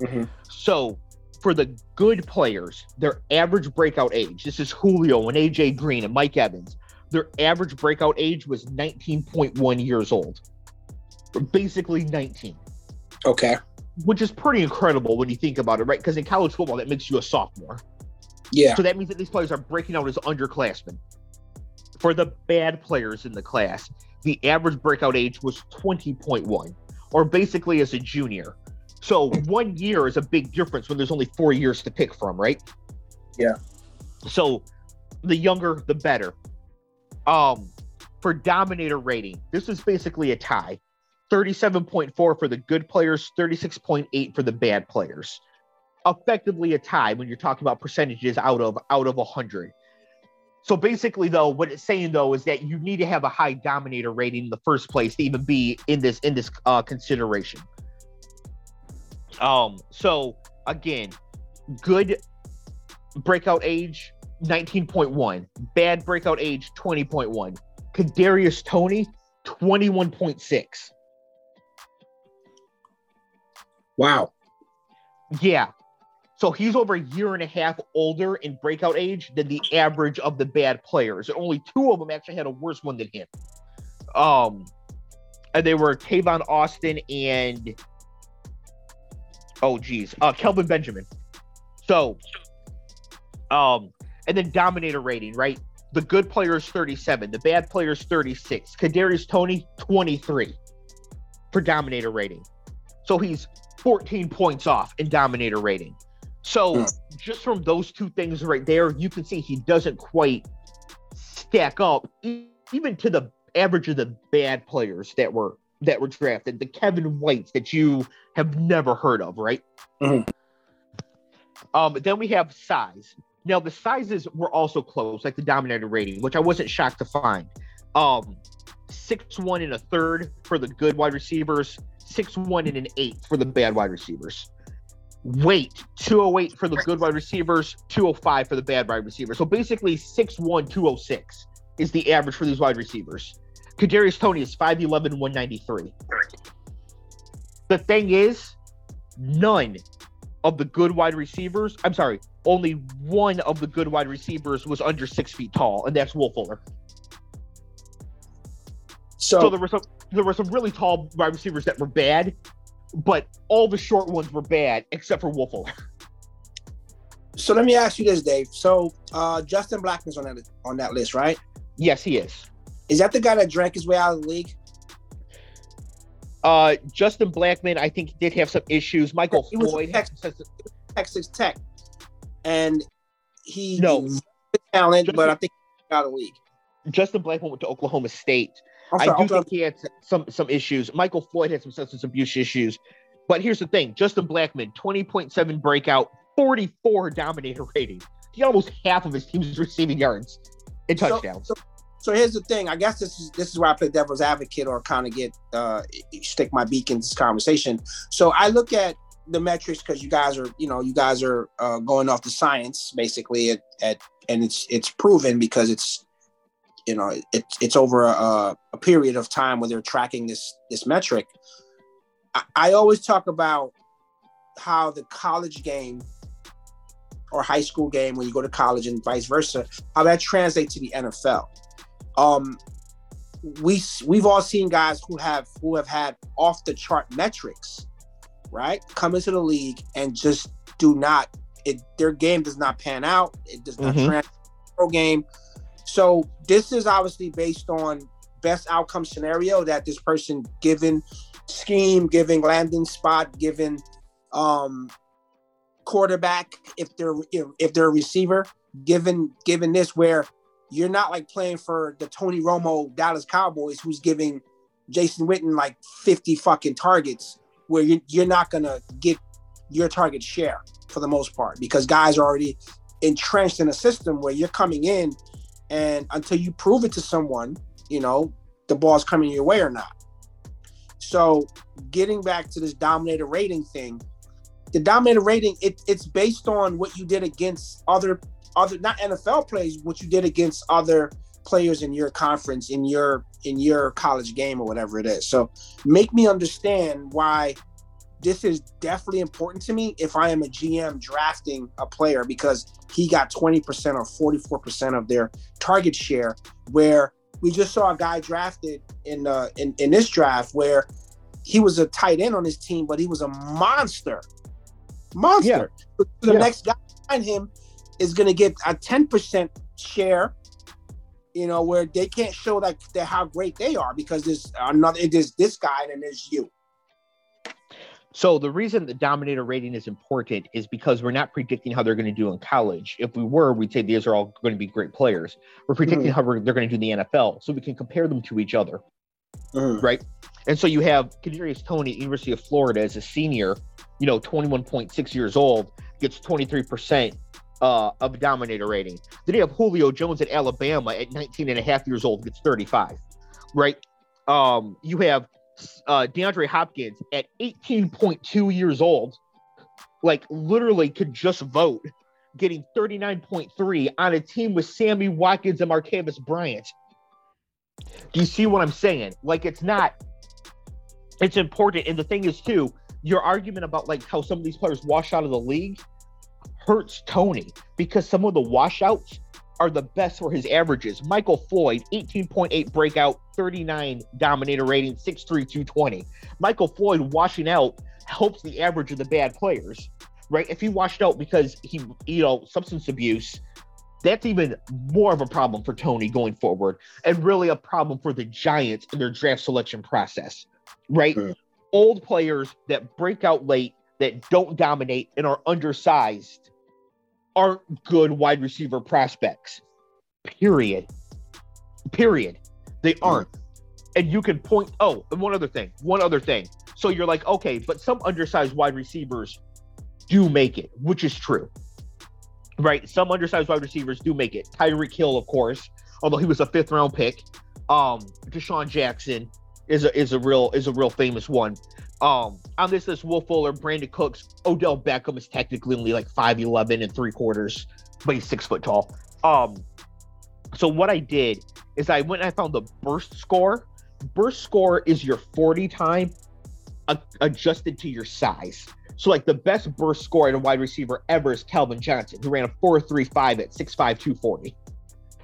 Mm-hmm. So for the good players, their average breakout age, this is Julio and AJ Green and Mike Evans, their average breakout age was 19.1 years old. Basically 19. Okay. Which is pretty incredible when you think about it, right? Because in college football, that makes you a sophomore. Yeah. So that means that these players are breaking out as underclassmen. For the bad players in the class, the average breakout age was 20.1, or basically as a junior. So one year is a big difference when there's only four years to pick from, right? Yeah. So the younger, the better. Um, for dominator rating, this is basically a tie. 37.4 for the good players, 36.8 for the bad players. Effectively a tie when you're talking about percentages out of out of 100. So basically, though, what it's saying though is that you need to have a high dominator rating in the first place to even be in this in this uh, consideration. Um. So again, good breakout age 19.1, bad breakout age 20.1. Kadarius Toney 21.6. Wow. Yeah. So he's over a year and a half older in breakout age than the average of the bad players. And only two of them actually had a worse one than him. Um, and they were Tavon Austin and oh geez, uh, Kelvin Benjamin. So, um, and then dominator rating, right? The good player is 37, the bad player is 36. Kadarius Toney 23 for dominator rating. So he's 14 points off in dominator rating. So Hmm. just from those two things right there, you can see he doesn't quite stack up even to the average of the bad players that were that were drafted, the Kevin Whites that you have never heard of, right? Mhm. Um, then we have size. Now the sizes were also close, like the dominator rating, which I wasn't shocked to find. Um, six one and a third for the good wide receivers, six one and an eight for the bad wide receivers. Weight 208 for the good wide receivers, 205 for the bad wide receivers. So basically 6'1, 206 is the average for these wide receivers. Kadarius Toney is 5'11, 193. The thing is, none of the good wide receivers, I'm sorry, only one of the good wide receivers was under six feet tall, and that's Will Fuller. So, So there were some there were some really tall wide receivers that were bad, but all the short ones were bad except for Will Fuller. so let me ask you this, Dave. So uh Justin Blackmon's on that on that list, right? Yes, he is. Is that the guy that drank his way out of the league? Uh, Justin Blackmon, I think, did have some issues. Michael He Floyd a had some sense of- Texas Tech, and he No. talent, Justin- but I think out of the league. Justin Blackmon went to Oklahoma State. I'm I sorry, do Oklahoma- think he had some some issues. Michael Floyd had some substance abuse issues. But here's the thing: Justin Blackmon, 20.7 breakout, 44 dominator rating. He almost half of his team's receiving yards and touchdowns. So, so here's the thing. I guess this is this is where I play devil's advocate or kind of get uh stick my beak in this conversation. So I look at the metrics because you guys are you know you guys are uh, going off the science basically at, at and it's it's proven because it's you know it's it's over a, a period of time where they're tracking this this metric. I, I always talk about how the college game or high school game when you go to college and vice versa, how that translates to the NFL. Um, we we've all seen guys who have who have had off the chart metrics, right? Come into the league and just do not it their game does not pan out. It does not Mhm. translate to the pro game. So this is obviously based on best outcome scenario that this person given scheme, given landing spot, given um quarterback if they're if, if they're a receiver given given this where you're not like playing for the Tony Romo Dallas Cowboys who's giving Jason Witten like 50 fucking targets where you're, you're not gonna get your target share for the most part because guys are already entrenched in a system where you're coming in and until you prove it to someone you know the ball's coming your way or not. So getting back to this dominator rating thing the dominator rating it, it's based on what you did against other other not NFL plays, what you did against other players in your conference in your in your college game or whatever it is. So make me understand why this is definitely important to me if I am a GM drafting a player because he got 20% or 44% of their target share where we just saw a guy drafted in uh in, in this draft where he was a tight end on his team, but he was a monster. Monster. Yeah. The yeah. next guy behind him is gonna get a 10% share you know, where they can't show that, that how great they are because there's another it is this guy and then there's you. So the reason the dominator rating is important is because we're not predicting how they're going to do in college. If we were, we'd say these are all going to be great players. We're predicting mm-hmm. how they're going to do in the NFL, so we can compare them to each other, mm-hmm. right? And so you have Kadarius Toney, University of Florida, as a senior, you know, 21.6 years old, gets 23 percent uh, of dominator rating. Then you have Julio Jones at Alabama at 19 and a half years old, gets 35, right? Um, you have uh, DeAndre Hopkins at 18.2 years old, like literally could just vote, getting 39.3 on a team with Sammy Watkins and Martavis Bryant. Do you see what I'm saying? Like it's not, it's important. And the thing is, too, your argument about like how some of these players wash out of the league hurts Toney because some of the washouts are the best for his averages. Michael Floyd, 18.8 breakout, 39 dominator rating, 6'3, 220. Michael Floyd washing out helps the average of the bad players, right? If he washed out because he, you know, substance abuse, that's even more of a problem for Toney going forward and really a problem for the Giants in their draft selection process, right? Sure. Old players that break out late, that don't dominate and are undersized aren't good wide receiver prospects. Period. Period. They aren't. And you can point, oh, and one other thing, one other thing. So you're like, okay, but some undersized wide receivers do make it, which is true. Right? Some undersized wide receivers do make it. Tyreek Hill, of course, although he was a fifth round pick. Um, DeSean Jackson is a is a real is a real famous one. Um, on this list, Will Fuller, Brandin Cooks, Odell Beckham is technically only like 5'11 and three quarters, but he's six foot tall. Um, so what I did is I went and I found the burst score. Burst score is your 40 time adjusted to your size. So like the best burst score at a wide receiver ever is Calvin Johnson, who ran a 4.35 at 6'5, 240.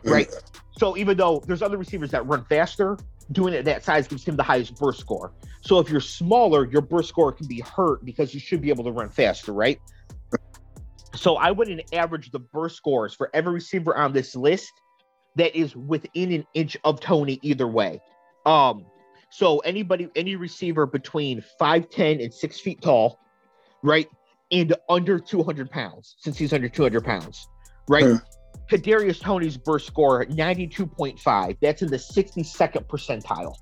Right. So even though there's other receivers that run faster, doing it that size gives him the highest burst score. So if you're smaller, your burst score can be hurt because you should be able to run faster, right? So I went and averaged the burst scores for every receiver on this list that is within an inch of Toney either way. Um, so anybody, any receiver between 5'10 and six feet tall, right? And under 200 pounds, since he's under 200 pounds, right? Sure. Kadarius Toney's burst score 92.5. That's in the 62nd percentile,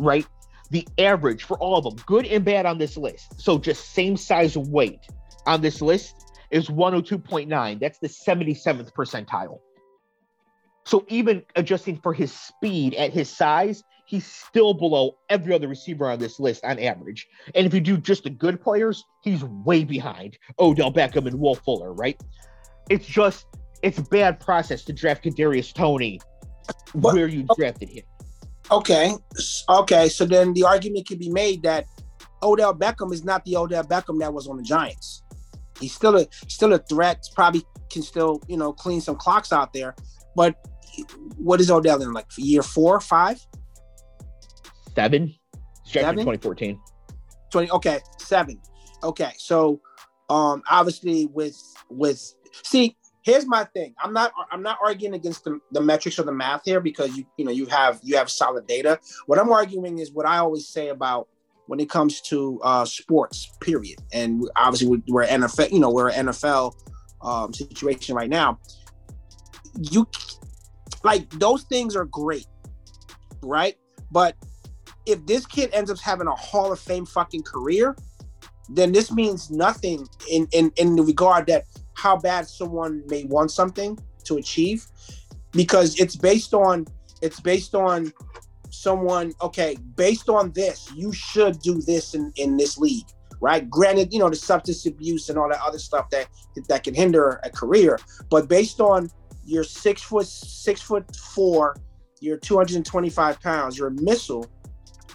right? The average for all of them, good and bad on this list. So just same size weight on this list is 102.9. That's the 77th percentile. So even adjusting for his speed at his size, he's still below every other receiver on this list on average. And if you do just the good players, he's way behind Odell Beckham and Will Fuller, right? It's just it's a bad process to draft Kadarius Toney but, where you oh, drafted him. Okay, okay. So then the argument can be made that Odell Beckham is not the Odell Beckham that was on the Giants. He's still a still a threat. Probably can still you know clean some clocks out there. But what is Odell in like year four, five, seven? Seven. 2014. 20. Okay, seven. Okay, so um obviously with with see here's my thing. I'm not I'm not arguing against the, the metrics or the math here because you you know you have you have solid data. What I'm arguing is what I always say about when it comes to uh, sports, period. And obviously we're NFL, you know, we're an NFL um, situation right now. You like those things are great, right? But if this kid ends up having a Hall of Fame fucking career, then this means nothing in in in the regard that how bad someone may want something to achieve because it's based on it's based on someone okay based on this you should do this in in this league right granted you know the substance abuse and all that other stuff that that can hinder a career but based on your six foot six foot four you're 225 pounds, you're a missile,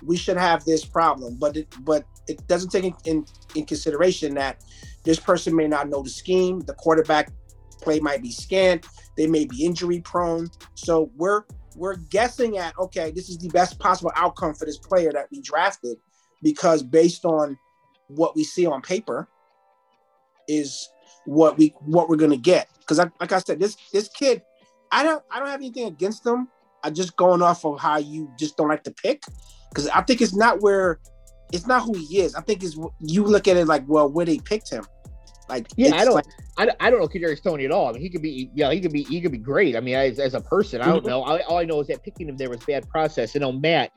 we should have this problem. But it, but it doesn't take in, in, in consideration that this person may not know the scheme, the quarterback play might be scant, they may be injury prone. So we're we're guessing at okay, this is the best possible outcome for this player that we drafted because based on what we see on paper is what we what we're gonna get. Because like I said, this this kid, I don't I don't have anything against him. I just going off of how you just don't like to pick. Because I think it's not where it's not who he is. I think it's you look at it like well where they picked him. Like yeah, I don't, like, I, I don't know Kadarius Toney at all. I mean, he could be, yeah, he could be, he could be great. I mean, as, as a person, I don't mm-hmm. know. All, all I know is that picking him there was bad process. You know, Matt,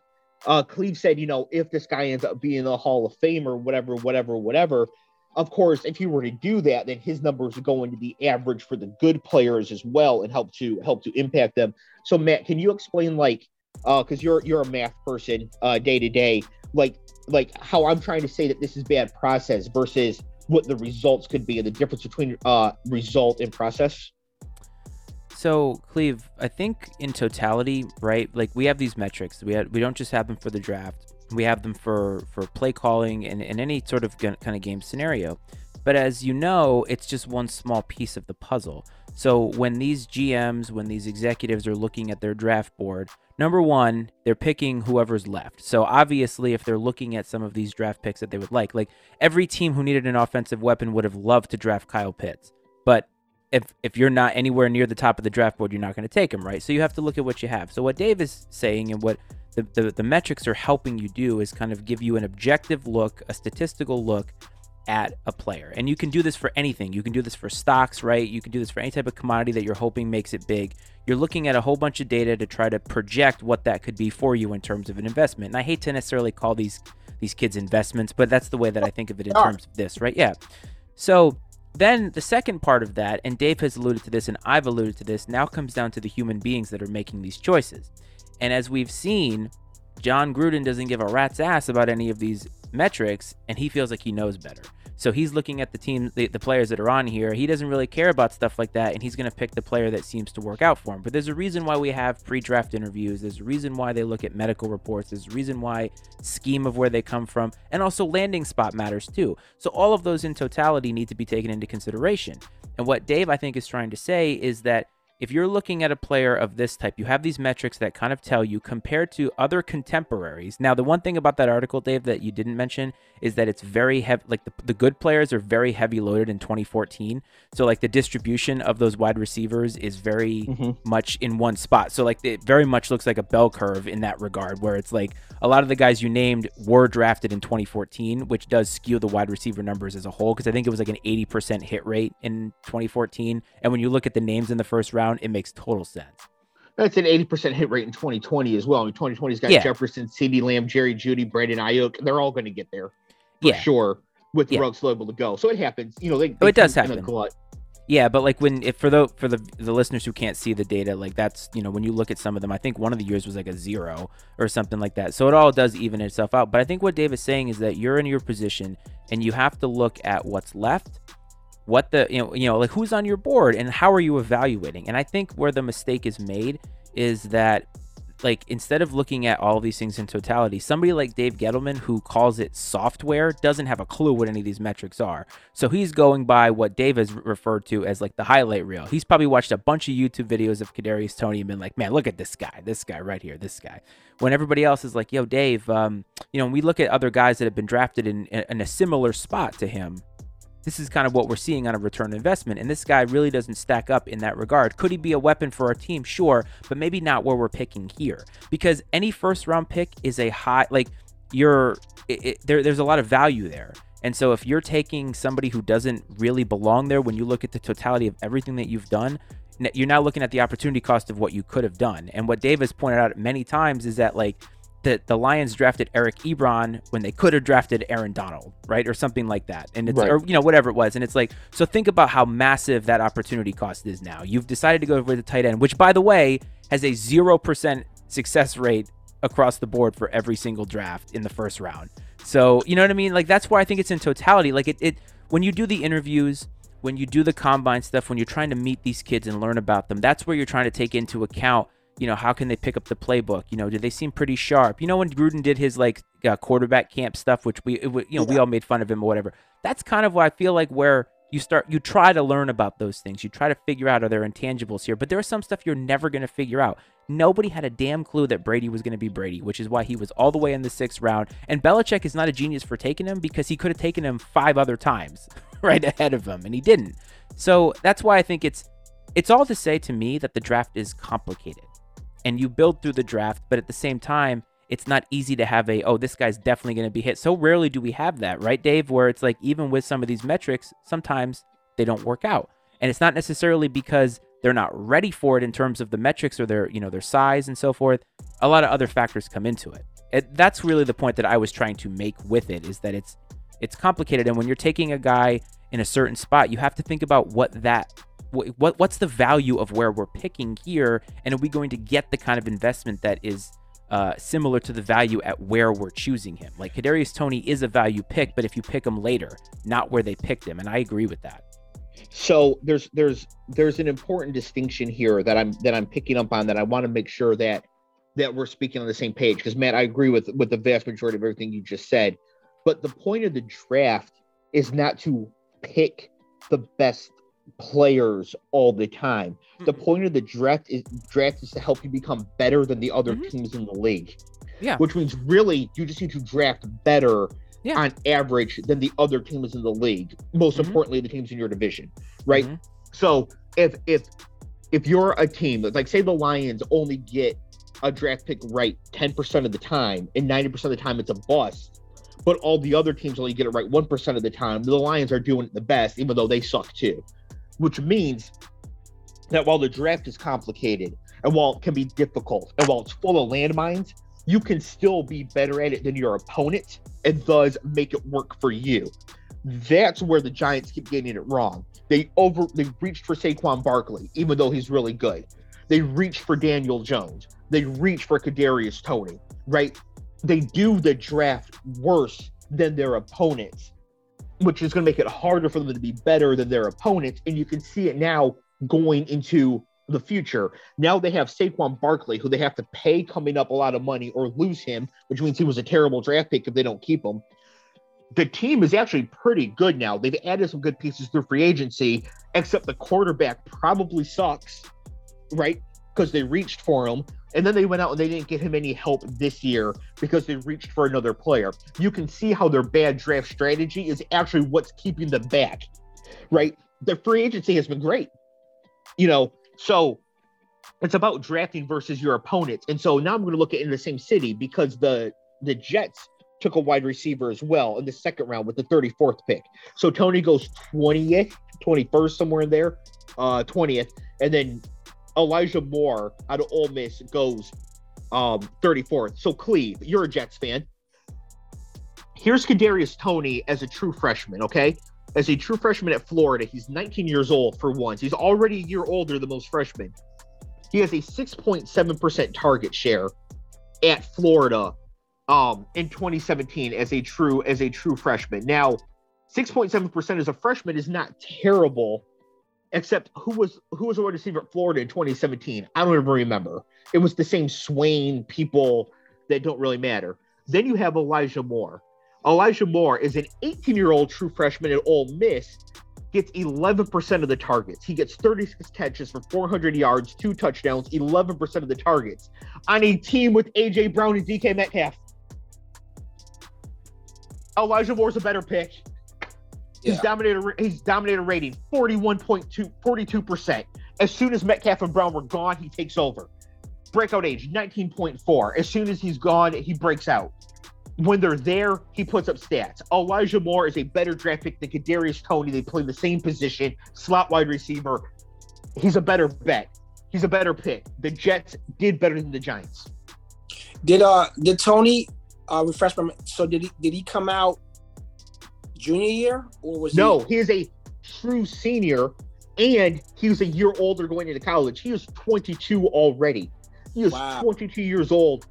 uh, Cleve said, you know, if this guy ends up being the Hall of Fame or whatever, whatever, whatever. Of course, if you were to do that, then his numbers are going to be average for the good players as well, and help to help to impact them. So, Matt, can you explain, like, uh, because you're you're a math person, uh, day to day, like like how I'm trying to say that this is bad process versus what the results could be and the difference between uh result and process? So, Cleve, I think in totality, right? Like we have these metrics. We have, we don't just have them for the draft. We have them for for play calling and, and any sort of kind of game scenario. But as you know, it's just one small piece of the puzzle. So when these GMs, when these executives are looking at their draft board, number one, they're picking whoever's left. So obviously, if they're looking at some of these draft picks that they would like, like every team who needed an offensive weapon would have loved to draft Kyle Pitts. But if if you're not anywhere near the top of the draft board, you're not going to take him, right? So you have to look at what you have. So what Dave is saying and what the, the, the metrics are helping you do is kind of give you an objective look, a statistical look at a player. And you can do this for anything. You can do this for stocks, right? You can do this for any type of commodity that you're hoping makes it big. You're looking at a whole bunch of data to try to project what that could be for you in terms of an investment. And I hate to necessarily call these these kids investments, but that's the way that I think of it in oh. terms of this, right? Yeah. So then the second part of that, and Dave has alluded to this and I've alluded to this, now comes down to the human beings that are making these choices. And as we've seen, Jon Gruden doesn't give a rat's ass about any of these metrics, and he feels like he knows better. So he's looking at the team, the, the players that are on here. He doesn't really care about stuff like that, and he's going to pick the player that seems to work out for him. But there's a reason why we have pre-draft interviews. There's a reason why they look at medical reports. There's a reason why scheme of where they come from, and also landing spot matters too. So all of those in totality need to be taken into consideration. And what Dave I think is trying to say is that if you're looking at a player of this type, you have these metrics that kind of tell you compared to other contemporaries. Now, the one thing about that article, Dave, that you didn't mention is that it's very heavy. Like the, the good players are very heavy loaded in 2014. So, like the distribution of those wide receivers is very mm-hmm. much in one spot. So, like it very much looks like a bell curve in that regard, where it's like a lot of the guys you named were drafted in 2014, which does skew the wide receiver numbers as a whole. Because I think it was like an 80% hit rate in 2014. And when you look at the names in the first round, it makes total sense. That's an 80% hit rate in 2020 as well. I mean, 2020's got yeah. Jefferson, CeeDee Lamb, Jerry Jeudy, Brandon Aiyuk. They're all going to get there for yeah. sure with the yeah. rugs able to go. So it happens. You know, they, they oh, it does happen. Yeah, but like when if for the for the the listeners who can't see the data, like that's you know when you look at some of them, I think one of the years was like a zero or something like that. So it all does even itself out. But I think what Dave is saying is that you're in your position and you have to look at what's left what the you know you know like who's on your board and how are you evaluating? And i think where the mistake is made is that like instead of looking at all these things in totality somebody like dave gettleman who calls it software doesn't have a clue what any of these metrics are. So he's going by what dave has referred to as like the highlight reel. He's probably watched a bunch of youtube videos of kadarius toney and been like man look at this guy this guy right here this guy. When everybody else is like yo dave um, you know we look at other guys that have been drafted in, in a similar spot to him this is kind of what we're seeing on a return investment. And this guy really doesn't stack up in that regard. Could he be a weapon for our team? Sure, but maybe not where we're picking here. Because any first round pick is a high, like, you're, it, it, there, there's a lot of value there. And so if you're taking somebody who doesn't really belong there when you look at the totality of everything that you've done, you're now looking at the opportunity cost of what you could have done. And what Dave has pointed out many times is that, like, that the Lions drafted Eric Ebron when they could have drafted Aaron Donald, right, or something like that, and it's right. or you know whatever it was, and it's like so think about how massive that opportunity cost is now. You've decided to go with the tight end, which by the way has a zero percent success rate across the board for every single draft in the first round. So you know what I mean? Like that's why I think it's in totality. Like it, it when you do the interviews, when you do the combine stuff, when you're trying to meet these kids and learn about them, that's where you're trying to take into account you know, how can they pick up the playbook? You know, do they seem pretty sharp? You know, when Gruden did his like uh, quarterback camp stuff, which we, it, you know, we all made fun of him or whatever. That's kind of what I feel like where you start, you try to learn about those things. You try to figure out are there intangibles here, but there is some stuff you're never going to figure out. Nobody had a damn clue that Brady was going to be Brady, which is why he was all the way in the sixth round. And Belichick is not a genius for taking him because he could have taken him five other times right ahead of him, and he didn't. So that's why I think it's it's all to say to me that the draft is complicated and you build through the draft, but at the same time, it's not easy to have a, oh, this guy's definitely going to be hit. So rarely do we have that, right, Dave? Where it's like, even with some of these metrics, sometimes they don't work out. And it's not necessarily because they're not ready for it in terms of the metrics or their, you know, their size and so forth. A lot of other factors come into it. it that's really the point that I was trying to make with it is that it's it's complicated and when you're taking a guy in a certain spot, you have to think about what that what what's the value of where we're picking here, and are we going to get the kind of investment that is uh, similar to the value at where we're choosing him? Like Kadarius Toney is a value pick, but if you pick him later, not where they picked him, and I agree with that. So there's there's there's an important distinction here that I'm that I'm picking up on that I want to make sure that that we're speaking on the same page because Matt, I agree with with the vast majority of everything you just said, but the point of the draft is not to pick the best players all the time. Mm-hmm. The point of the draft is draft is to help you become better than the other mm-hmm. teams in the league. Yeah. Which means really you just need to draft better yeah. on average than the other teams in the league. Most mm-hmm. importantly, the teams in your division. Right. Mm-hmm. So if if if you're a team like say the Lions only get a draft pick right 10% of the time and 90% of the time it's a bust but all the other teams only get it right 1% of the time the lions are doing it the best even though they suck too which means that while the draft is complicated and while it can be difficult and while it's full of landmines, you can still be better at it than your opponent and thus make it work for you. That's where the Giants keep getting it wrong. They over they reached for Saquon Barkley, even though he's really good. They reached for Daniel Jones. They reached for Kadarius Toney, right? They do the draft worse than their opponents which is going to make it harder for them to be better than their opponents. And you can see it now going into the future. Now they have Saquon Barkley, who they have to pay coming up a lot of money or lose him, which means he was a terrible draft pick if they don't keep him. The team is actually pretty good now. They've added some good pieces through free agency, except the quarterback probably sucks, right? Because they reached for him. And then they went out and they didn't get him any help this year because they reached for another player. You can see how their bad draft strategy is actually what's keeping them back, right? The free agency has been great, you know. So it's about drafting versus your opponents. And so now I'm going to look at in the same city because the the Jets took a wide receiver as well in the second round with the 34th pick. So Toney goes 20th, 21st, somewhere in there, uh, 20th, and then Elijah Moore out of Ole Miss goes um 34th. So Cleve, you're a Jets fan. Here's Kadarius Toney as a true freshman, okay? As a true freshman at Florida, he's 19 years old for once. He's already a year older than most freshmen. He has a 6.7% target share at Florida um in 2017 as a true as a true freshman. Now, 6.7% as a freshman is not terrible except who was who was a wide receiver at Florida in 2017? I don't even remember. It was the same Swain people that don't really matter. Then you have Elijah Moore. Elijah Moore is an 18 year old true freshman at Ole Miss, gets 11% of the targets. He gets 36 catches for 400 yards, two touchdowns, 11% of the targets on a team with AJ Brown and DK Metcalf. Elijah Moore's a better pick. His yeah. dominated his dominated rating 41.2 42%. As soon as Metcalf and Brown were gone, he takes over. Breakout age 19.4. As soon as he's gone, he breaks out. When they're there, he puts up stats. Elijah Moore is a better draft pick than Kadarius Toney. They play the same position, slot wide receiver. He's a better bet. He's a better pick. The Jets did better than the Giants. Did uh did Toney uh refresh my so did he did he come out junior year, or was no? He, he is a true senior, and he was a year older going into college. He was 22 already. He is wow. 22 years old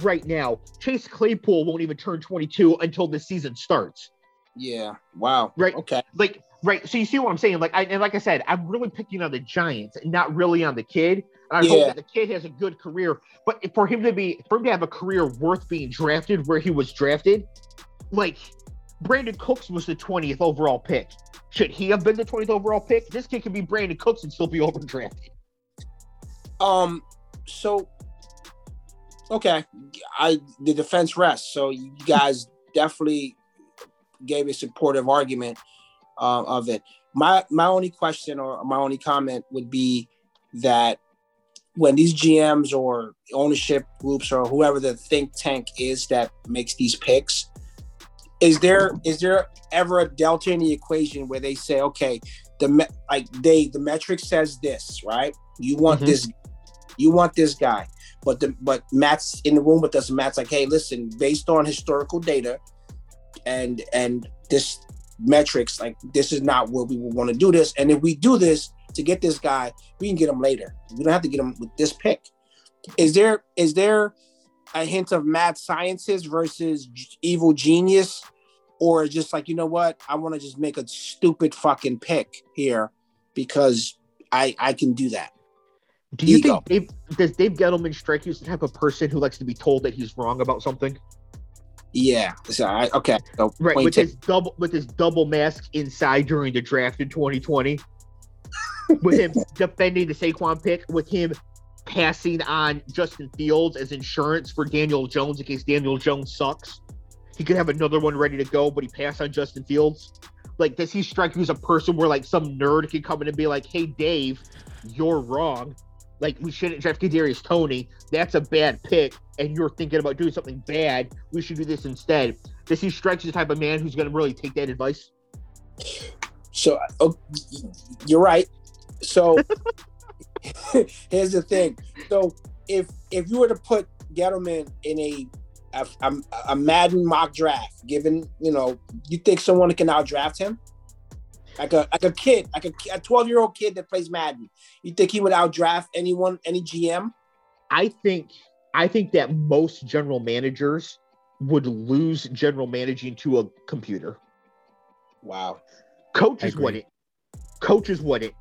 right now. Chase Claypool won't even turn 22 until the season starts. Yeah. Wow. Right. Okay. Like right. So you see what I'm saying? Like I and like I said, I'm really picking on the Giants, not really on the kid. And I Yeah. hope that the kid has a good career. But for him to be for him to have a career worth being drafted where he was drafted, like Brandin Cooks was the 20th overall pick. Should he have been the 20th overall pick? This kid could be Brandin Cooks and still be overdrafted. Um, so okay, I the defense rests. So you guys definitely gave a supportive argument uh, of it. My my only question or my only comment would be that when these GMs or ownership groups or whoever the think tank is that makes these picks, is there is there ever a delta in the equation where they say, okay, the me- like they the metric says this, right? You want Mhm. this, you want this guy, but the but Matt's in the room with us. and Matt's like, hey, listen, based on historical data, and and this metrics, like this is not where we would want to do this. And if we do this to get this guy, we can get him later. We don't have to get him with this pick. Is there is there a hint of mad scientist versus evil genius, or just like you know what? I want to just make a stupid fucking pick here because I I can do that. Do you Ego. think Dave, does Dave Gettleman strike you as the type of person who likes to be told that he's wrong about something? Yeah. So I, okay. So Right, with his double with his double mask inside during the draft in 2020, with him defending the Saquon pick, with him passing on Justin Fields as insurance for Daniel Jones in case Daniel Jones sucks. He could have another one ready to go, but he passed on Justin Fields. Like, does he strike you as a person where like some nerd could come in and be like, "Hey, Dave, you're wrong. Like, we shouldn't draft Kadarius Toney. That's a bad pick, and you're thinking about doing something bad. We should do this instead." Does he strike you as the type of man who's going to really take that advice? So oh, you're right. So here's the thing. So if if you were to put Gettleman in a a, a, a Madden mock draft, given you know, you think someone can outdraft him, like a like a kid, like a a 12 year old kid that plays Madden, you think he would outdraft anyone, any GM? I think I think that most general managers would lose general managing to a computer. Wow. Coaches agree. wouldn't. Coaches wouldn't.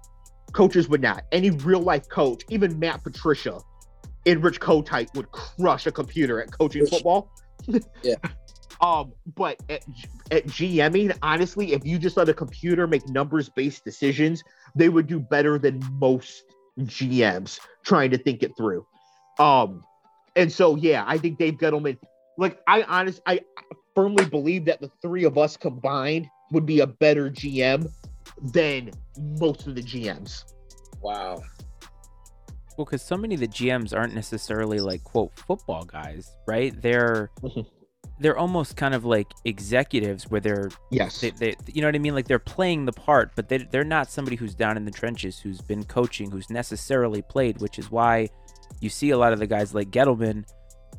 Coaches would not. Any real life coach, even Matt Patricia, in Rich Kotite would crush a computer at coaching football. Yeah. Um, but at, at GMing, honestly, if you just let a computer make numbers based decisions, they would do better than most GMs trying to think it through. Um, and so yeah, I think Dave Gettleman, like I honest, I firmly believe that the three of us combined would be a better GM than most of the GMs. Wow. Well, because so many of the GMs aren't necessarily like quote football guys, right? They're Mhm. they're almost kind of like executives where they're Yes. they, they you know what I mean? Like they're playing the part, but they they're not somebody who's down in the trenches, who's been coaching, who's necessarily played, which is why you see a lot of the guys like Gettleman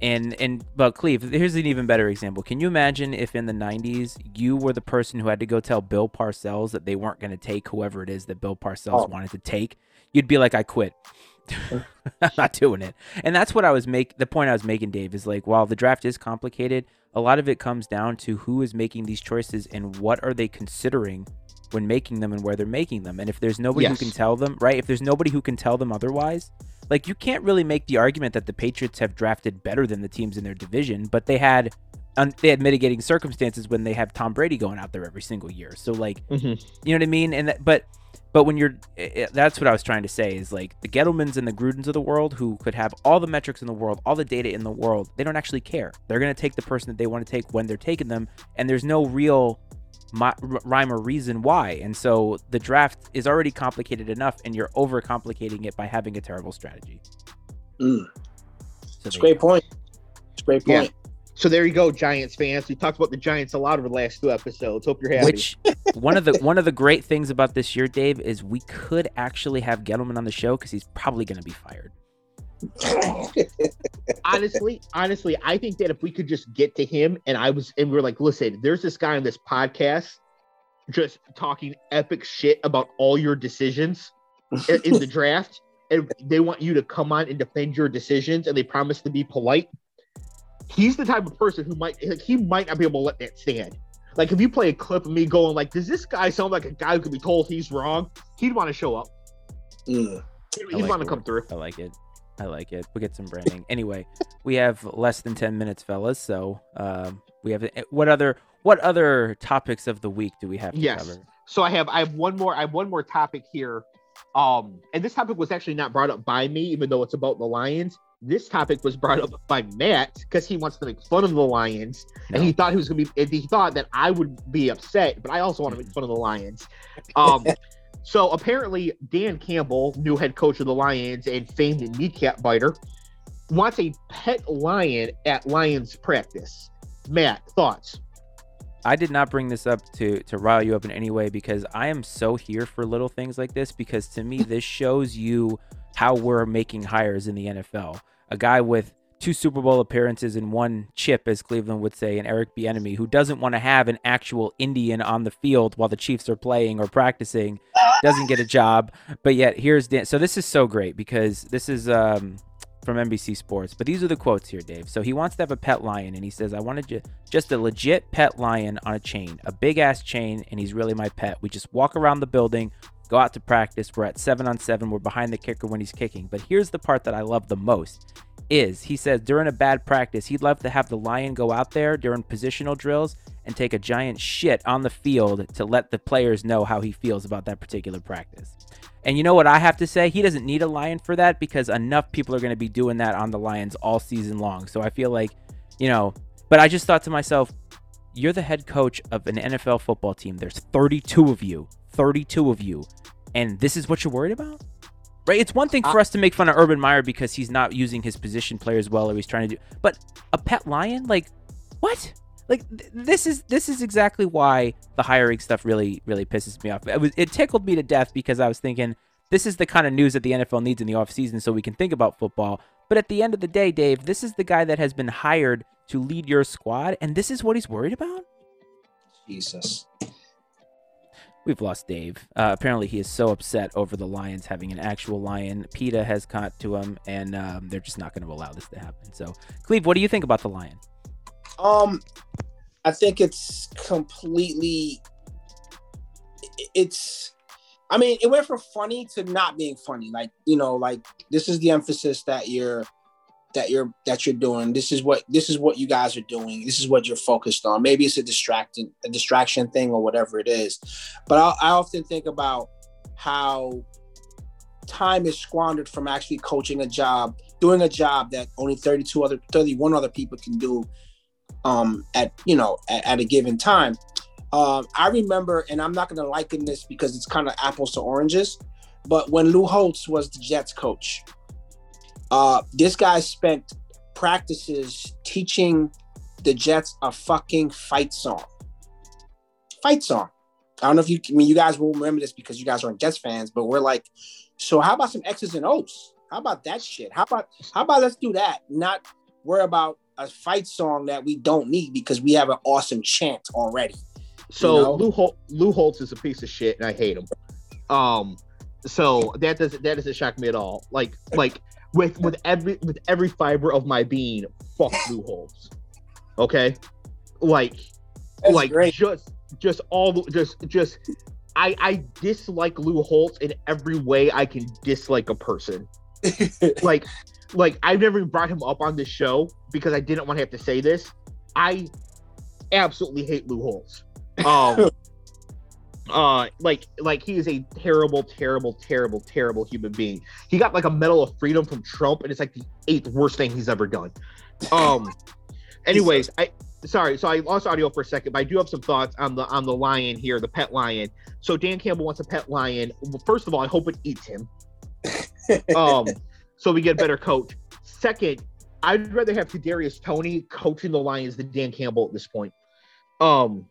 and and but Cleve, here's an even better example. Can you imagine if in the 90s you were the person who had to go tell Bill Parcells that they weren't going to take whoever it is that Bill Parcells Oh. wanted to take? You'd be like, I quit. I'm not doing it. And that's what I was make the point I was making, Dave, is like while the draft is complicated, a lot of it comes down to who is making these choices and what are they considering when making them and where they're making them. And if there's nobody who can tell them, right? If there's nobody who can tell them otherwise, like you can't really make the argument that the Patriots have drafted better than the teams in their division, but they had un- they had mitigating circumstances when they have Tom Brady going out there every single year. So like Mhm. you know what I mean? And that, but but when you're i i- that's what I was trying to say is like the Gettlemans and the Grudens of the world who could have all the metrics in the world, all the data in the world, they don't actually care. They're going to take the person that they want to take when they're taking them, and there's no real mi- r- rhyme or reason why. And so the draft is already complicated enough, and you're overcomplicating it by having a terrible strategy. Mm. So It's a great point. It's a great Yeah. point. So there you go, Giants fans. We talked about the Giants a lot over the last two episodes. Hope you're happy. Which one of the one of the great things about this year, Dave, is we could actually have Gettleman on the show because he's probably going to be fired. Honestly, honestly, I think that if we could just get to him and I was and we are like, listen, there's this guy on this podcast just talking epic shit about all your decisions in, in the draft, and they want you to come on and defend your decisions, and they promise to be polite. He's the type of person who might like, he might not be able to let that stand. Like if you play a clip of me going like, does this guy sound like a guy who could be told he's wrong? He'd want to show up. Mm. He's like want to come through. I like it. I like it. We'll get some branding. Anyway, we have less than ten minutes, fellas. So um, we have what other what other topics of the week do we have to Yes. cover? So I have I have one more I have one more topic here. Um, and this topic was actually not brought up by me, even though it's about the Lions. This topic was brought up by Matt because he wants to make fun of the Lions, No. and he thought he was gonna be. He thought that I would be upset, but I also want to make fun of the Lions. Um, so apparently Dan Campbell, new head coach of the Lions and famed kneecap biter, wants a pet lion at Lions practice. Matt, thoughts? I did not bring this up to to rile you up in any way because I am so here for little things like this because to me this shows you how we're making hires in the NFL. A guy with two Super Bowl appearances and one chip, as Cleveland would say, and Eric Bieniemy, who doesn't want to have an actual Indian on the field while the Chiefs are playing or practicing, doesn't get a job. But yet here's Dan. So this is so great because this is um, from NBC Sports. But these are the quotes here, Dave. So he wants to have a pet lion, and he says, "I wanted ju- just a legit pet lion on a chain, a big ass chain, and he's really my pet. We just walk around the building." Go out to practice. We're at seven on seven. We're behind the kicker when he's kicking. But here's the part that I love the most is he says during a bad practice, he'd love to have the lion go out there during positional drills and take a giant shit on the field to let the players know how he feels about that particular practice. And you know what I have to say? He doesn't need a lion for that because enough people are going to be doing that on the Lions all season long. So I feel like, you know, but I just thought to myself, you're the head coach of an NFL football team. There's 32 of you, 32 of you, and this is what you're worried about? Right? It's one thing for us to make fun of Urban Meyer because he's not using his position players well or he's trying to do but a pet lion like what? Like th- this is this is exactly why the hiring stuff really really pisses me off. It was it tickled me to death because I was thinking this is the kind of news that the NFL needs in the offseason so we can think about football. But at the end of the day, Dave, this is the guy that has been hired to lead your squad and this is what he's worried about? Jesus. We've lost Dave. Uh, apparently, he is so upset over the Lions having an actual lion. PETA has caught to him, and um, they're just not going to allow this to happen. So, Cleve, what do you think about the lion? Um, I think it's completely. It's. I mean, it went from funny to not being funny. Like you know, like this is the emphasis that you're, that you're that you're doing. This is what this is what you guys are doing. This is what you're focused on. Maybe it's a distracting a distraction thing or whatever it is. But I, I often think about how time is squandered from actually coaching a job, doing a job that only 32 other 31 other people can do um at you know at, at a given time um i remember and i'm not going to liken this because it's kind of apples to oranges but when lou holtz was the jets coach uh this guy spent practices teaching the jets a fucking fight song fight song i don't know if you i mean you guys will remember this because you guys aren't jets fans but we're like so how about some x's and o's how about that shit how about how about let's do that not worry about a fight song that we don't need because we have an awesome chant already. So You know? Lou, Hol- Lou Holtz is a piece of shit, and I hate him. Um, so that doesn't that doesn't shock me at all. Like like with with every with every fiber of my being, fuck Lou Holtz. Okay, like That's like great. just just all the just just I I dislike Lou Holtz in every way I can dislike a person. like like I've never even brought him up on this show because I didn't want to have to say this. I absolutely hate Lou Holtz. Um uh like like he is a terrible, terrible, terrible, terrible human being. He got like a medal of freedom from Trump, and it's like the eighth worst thing he's ever done. Um anyways, I sorry, so I lost audio for a second, but I do have some thoughts on the on the lion here, the pet lion. So Dan Campbell wants a pet lion. Well, first of all, I hope it eats him. Um, so we get a better coach. Second, I'd rather have Kadarius Toney coaching the Lions than Dan Campbell at this point. Um,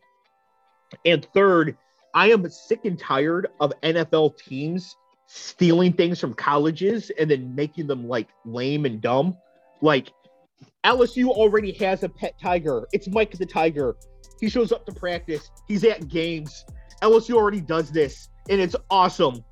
and third, I am sick and tired of NFL teams stealing things from colleges and then making them like lame and dumb. Like LSU already has a pet tiger. It's Mike the Tiger. He shows up to practice. He's at games. LSU already does this, and it's awesome.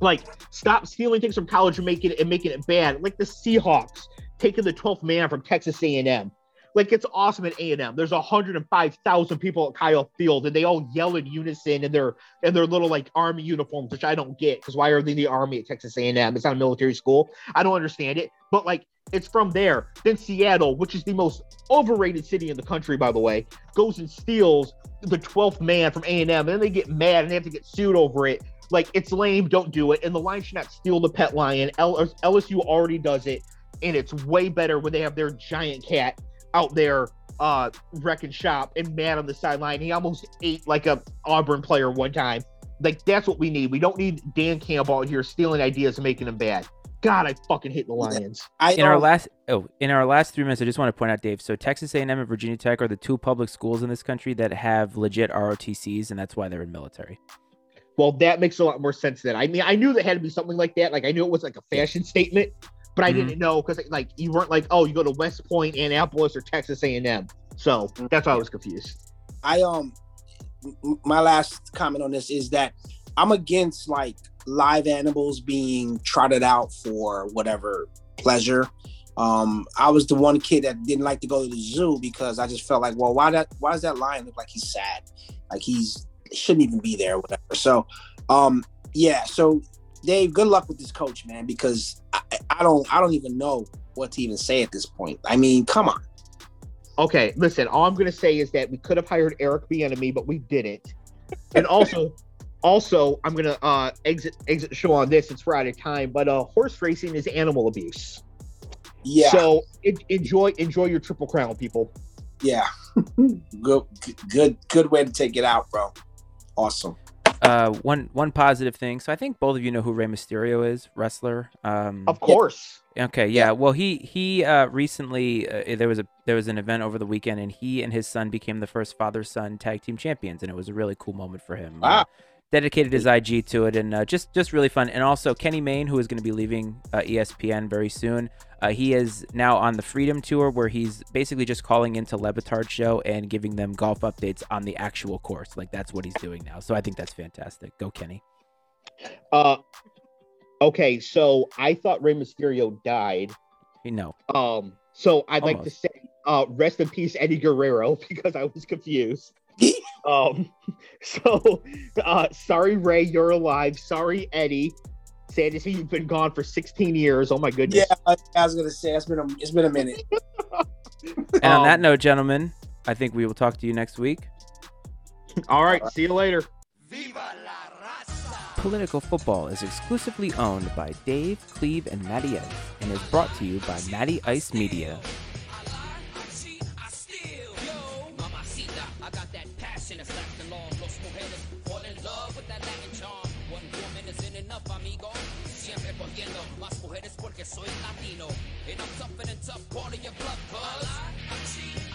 Like, stop stealing things from college and making it and making it bad. Like the Seahawks taking the 12th man from Texas A&M. Like it's awesome at A and M. There's 105,000 people at Kyle Field, and they all yell in unison in their in their little like army uniforms, which I don't get because why are they in the army at Texas A and M? It's not a military school. I don't understand it. But like it's from there. Then Seattle, which is the most overrated city in the country, by the way, goes and steals the 12th man from A and M, and then they get mad and they have to get sued over it. Like it's lame. Don't do it. And the Lions should not steal the pet lion. L- LSU already does it, and it's way better when they have their giant cat out there uh wrecking shop and mad on the sideline. He almost ate like a Auburn player one time. Like that's what we need. We don't need Dan Campbell out here stealing ideas and making them bad. God, I fucking hate the Lions. I in our last oh in our last three minutes i just want to point out dave so texas a&m and virginia tech are the two public schools in this country that have legit rotcs and that's why they're in military Well, that makes a lot more sense then. I mean, I knew there had to be something like that. Like I knew it was like a fashion statement, but I Mhm. didn't know because like you weren't like, oh, you go to West Point, Annapolis, or Texas A&M. So that's why I was confused. I um m- my last comment on this is that I'm against like live animals being trotted out for whatever pleasure. Um, I was the one kid that didn't like to go to the zoo because I just felt like, well, why that why does that lion look like he's sad? Like he's he shouldn't even be there or whatever. So um yeah, so Dave, good luck with this coach, man, because I, don't I don't even know what to even say at this point. I mean, come on. Okay, listen. All I'm gonna say is that we could have hired Eric Bieniemy, but we didn't. And also, also, I'm gonna uh exit exit the show on this. It's we're out of time, but uh, horse racing is animal abuse. Yeah, So en- enjoy enjoy your triple crown, people. yeah. good good good way to take it out, bro. Awesome. Uh one one positive thing so i think both of you know who Rey mysterio is wrestler um Of course. Okay, yeah. Well, he he uh, recently uh, there was a there was an event over the weekend, and he and his son became the first father son tag team champions, and it was a really cool moment for him. Uh, Wow. Dedicated his IG to it, and uh, just just really fun. And also Kenny Mayne, who is going to be leaving uh, ESPN very soon. Uh, he is now on the Freedom Tour, where he's basically just calling into Le Batard show and giving them golf updates on the actual course. Like that's what he's doing now. So I think that's fantastic. Go Kenny. Uh, okay, so I thought Rey Mysterio died. You know. Um, so I'd like to say, uh, rest in peace, Eddie Guerrero, because I was confused. Um, so, uh, sorry, Rey, you're alive. Sorry, Eddie. Sad to see you've been gone for 16 years. Oh my goodness. Yeah, I I was gonna say it's been a it's been a minute. And on that Um, note, gentlemen, I think we will talk to you next week. All right, see you later. Political Football is exclusively owned by Dave, Cleve, and Matty Ice and is brought to you by Matty Ice Media. Soy latino. And I'm tougher than tough, part of your blood, cuz. I cheat, I steal.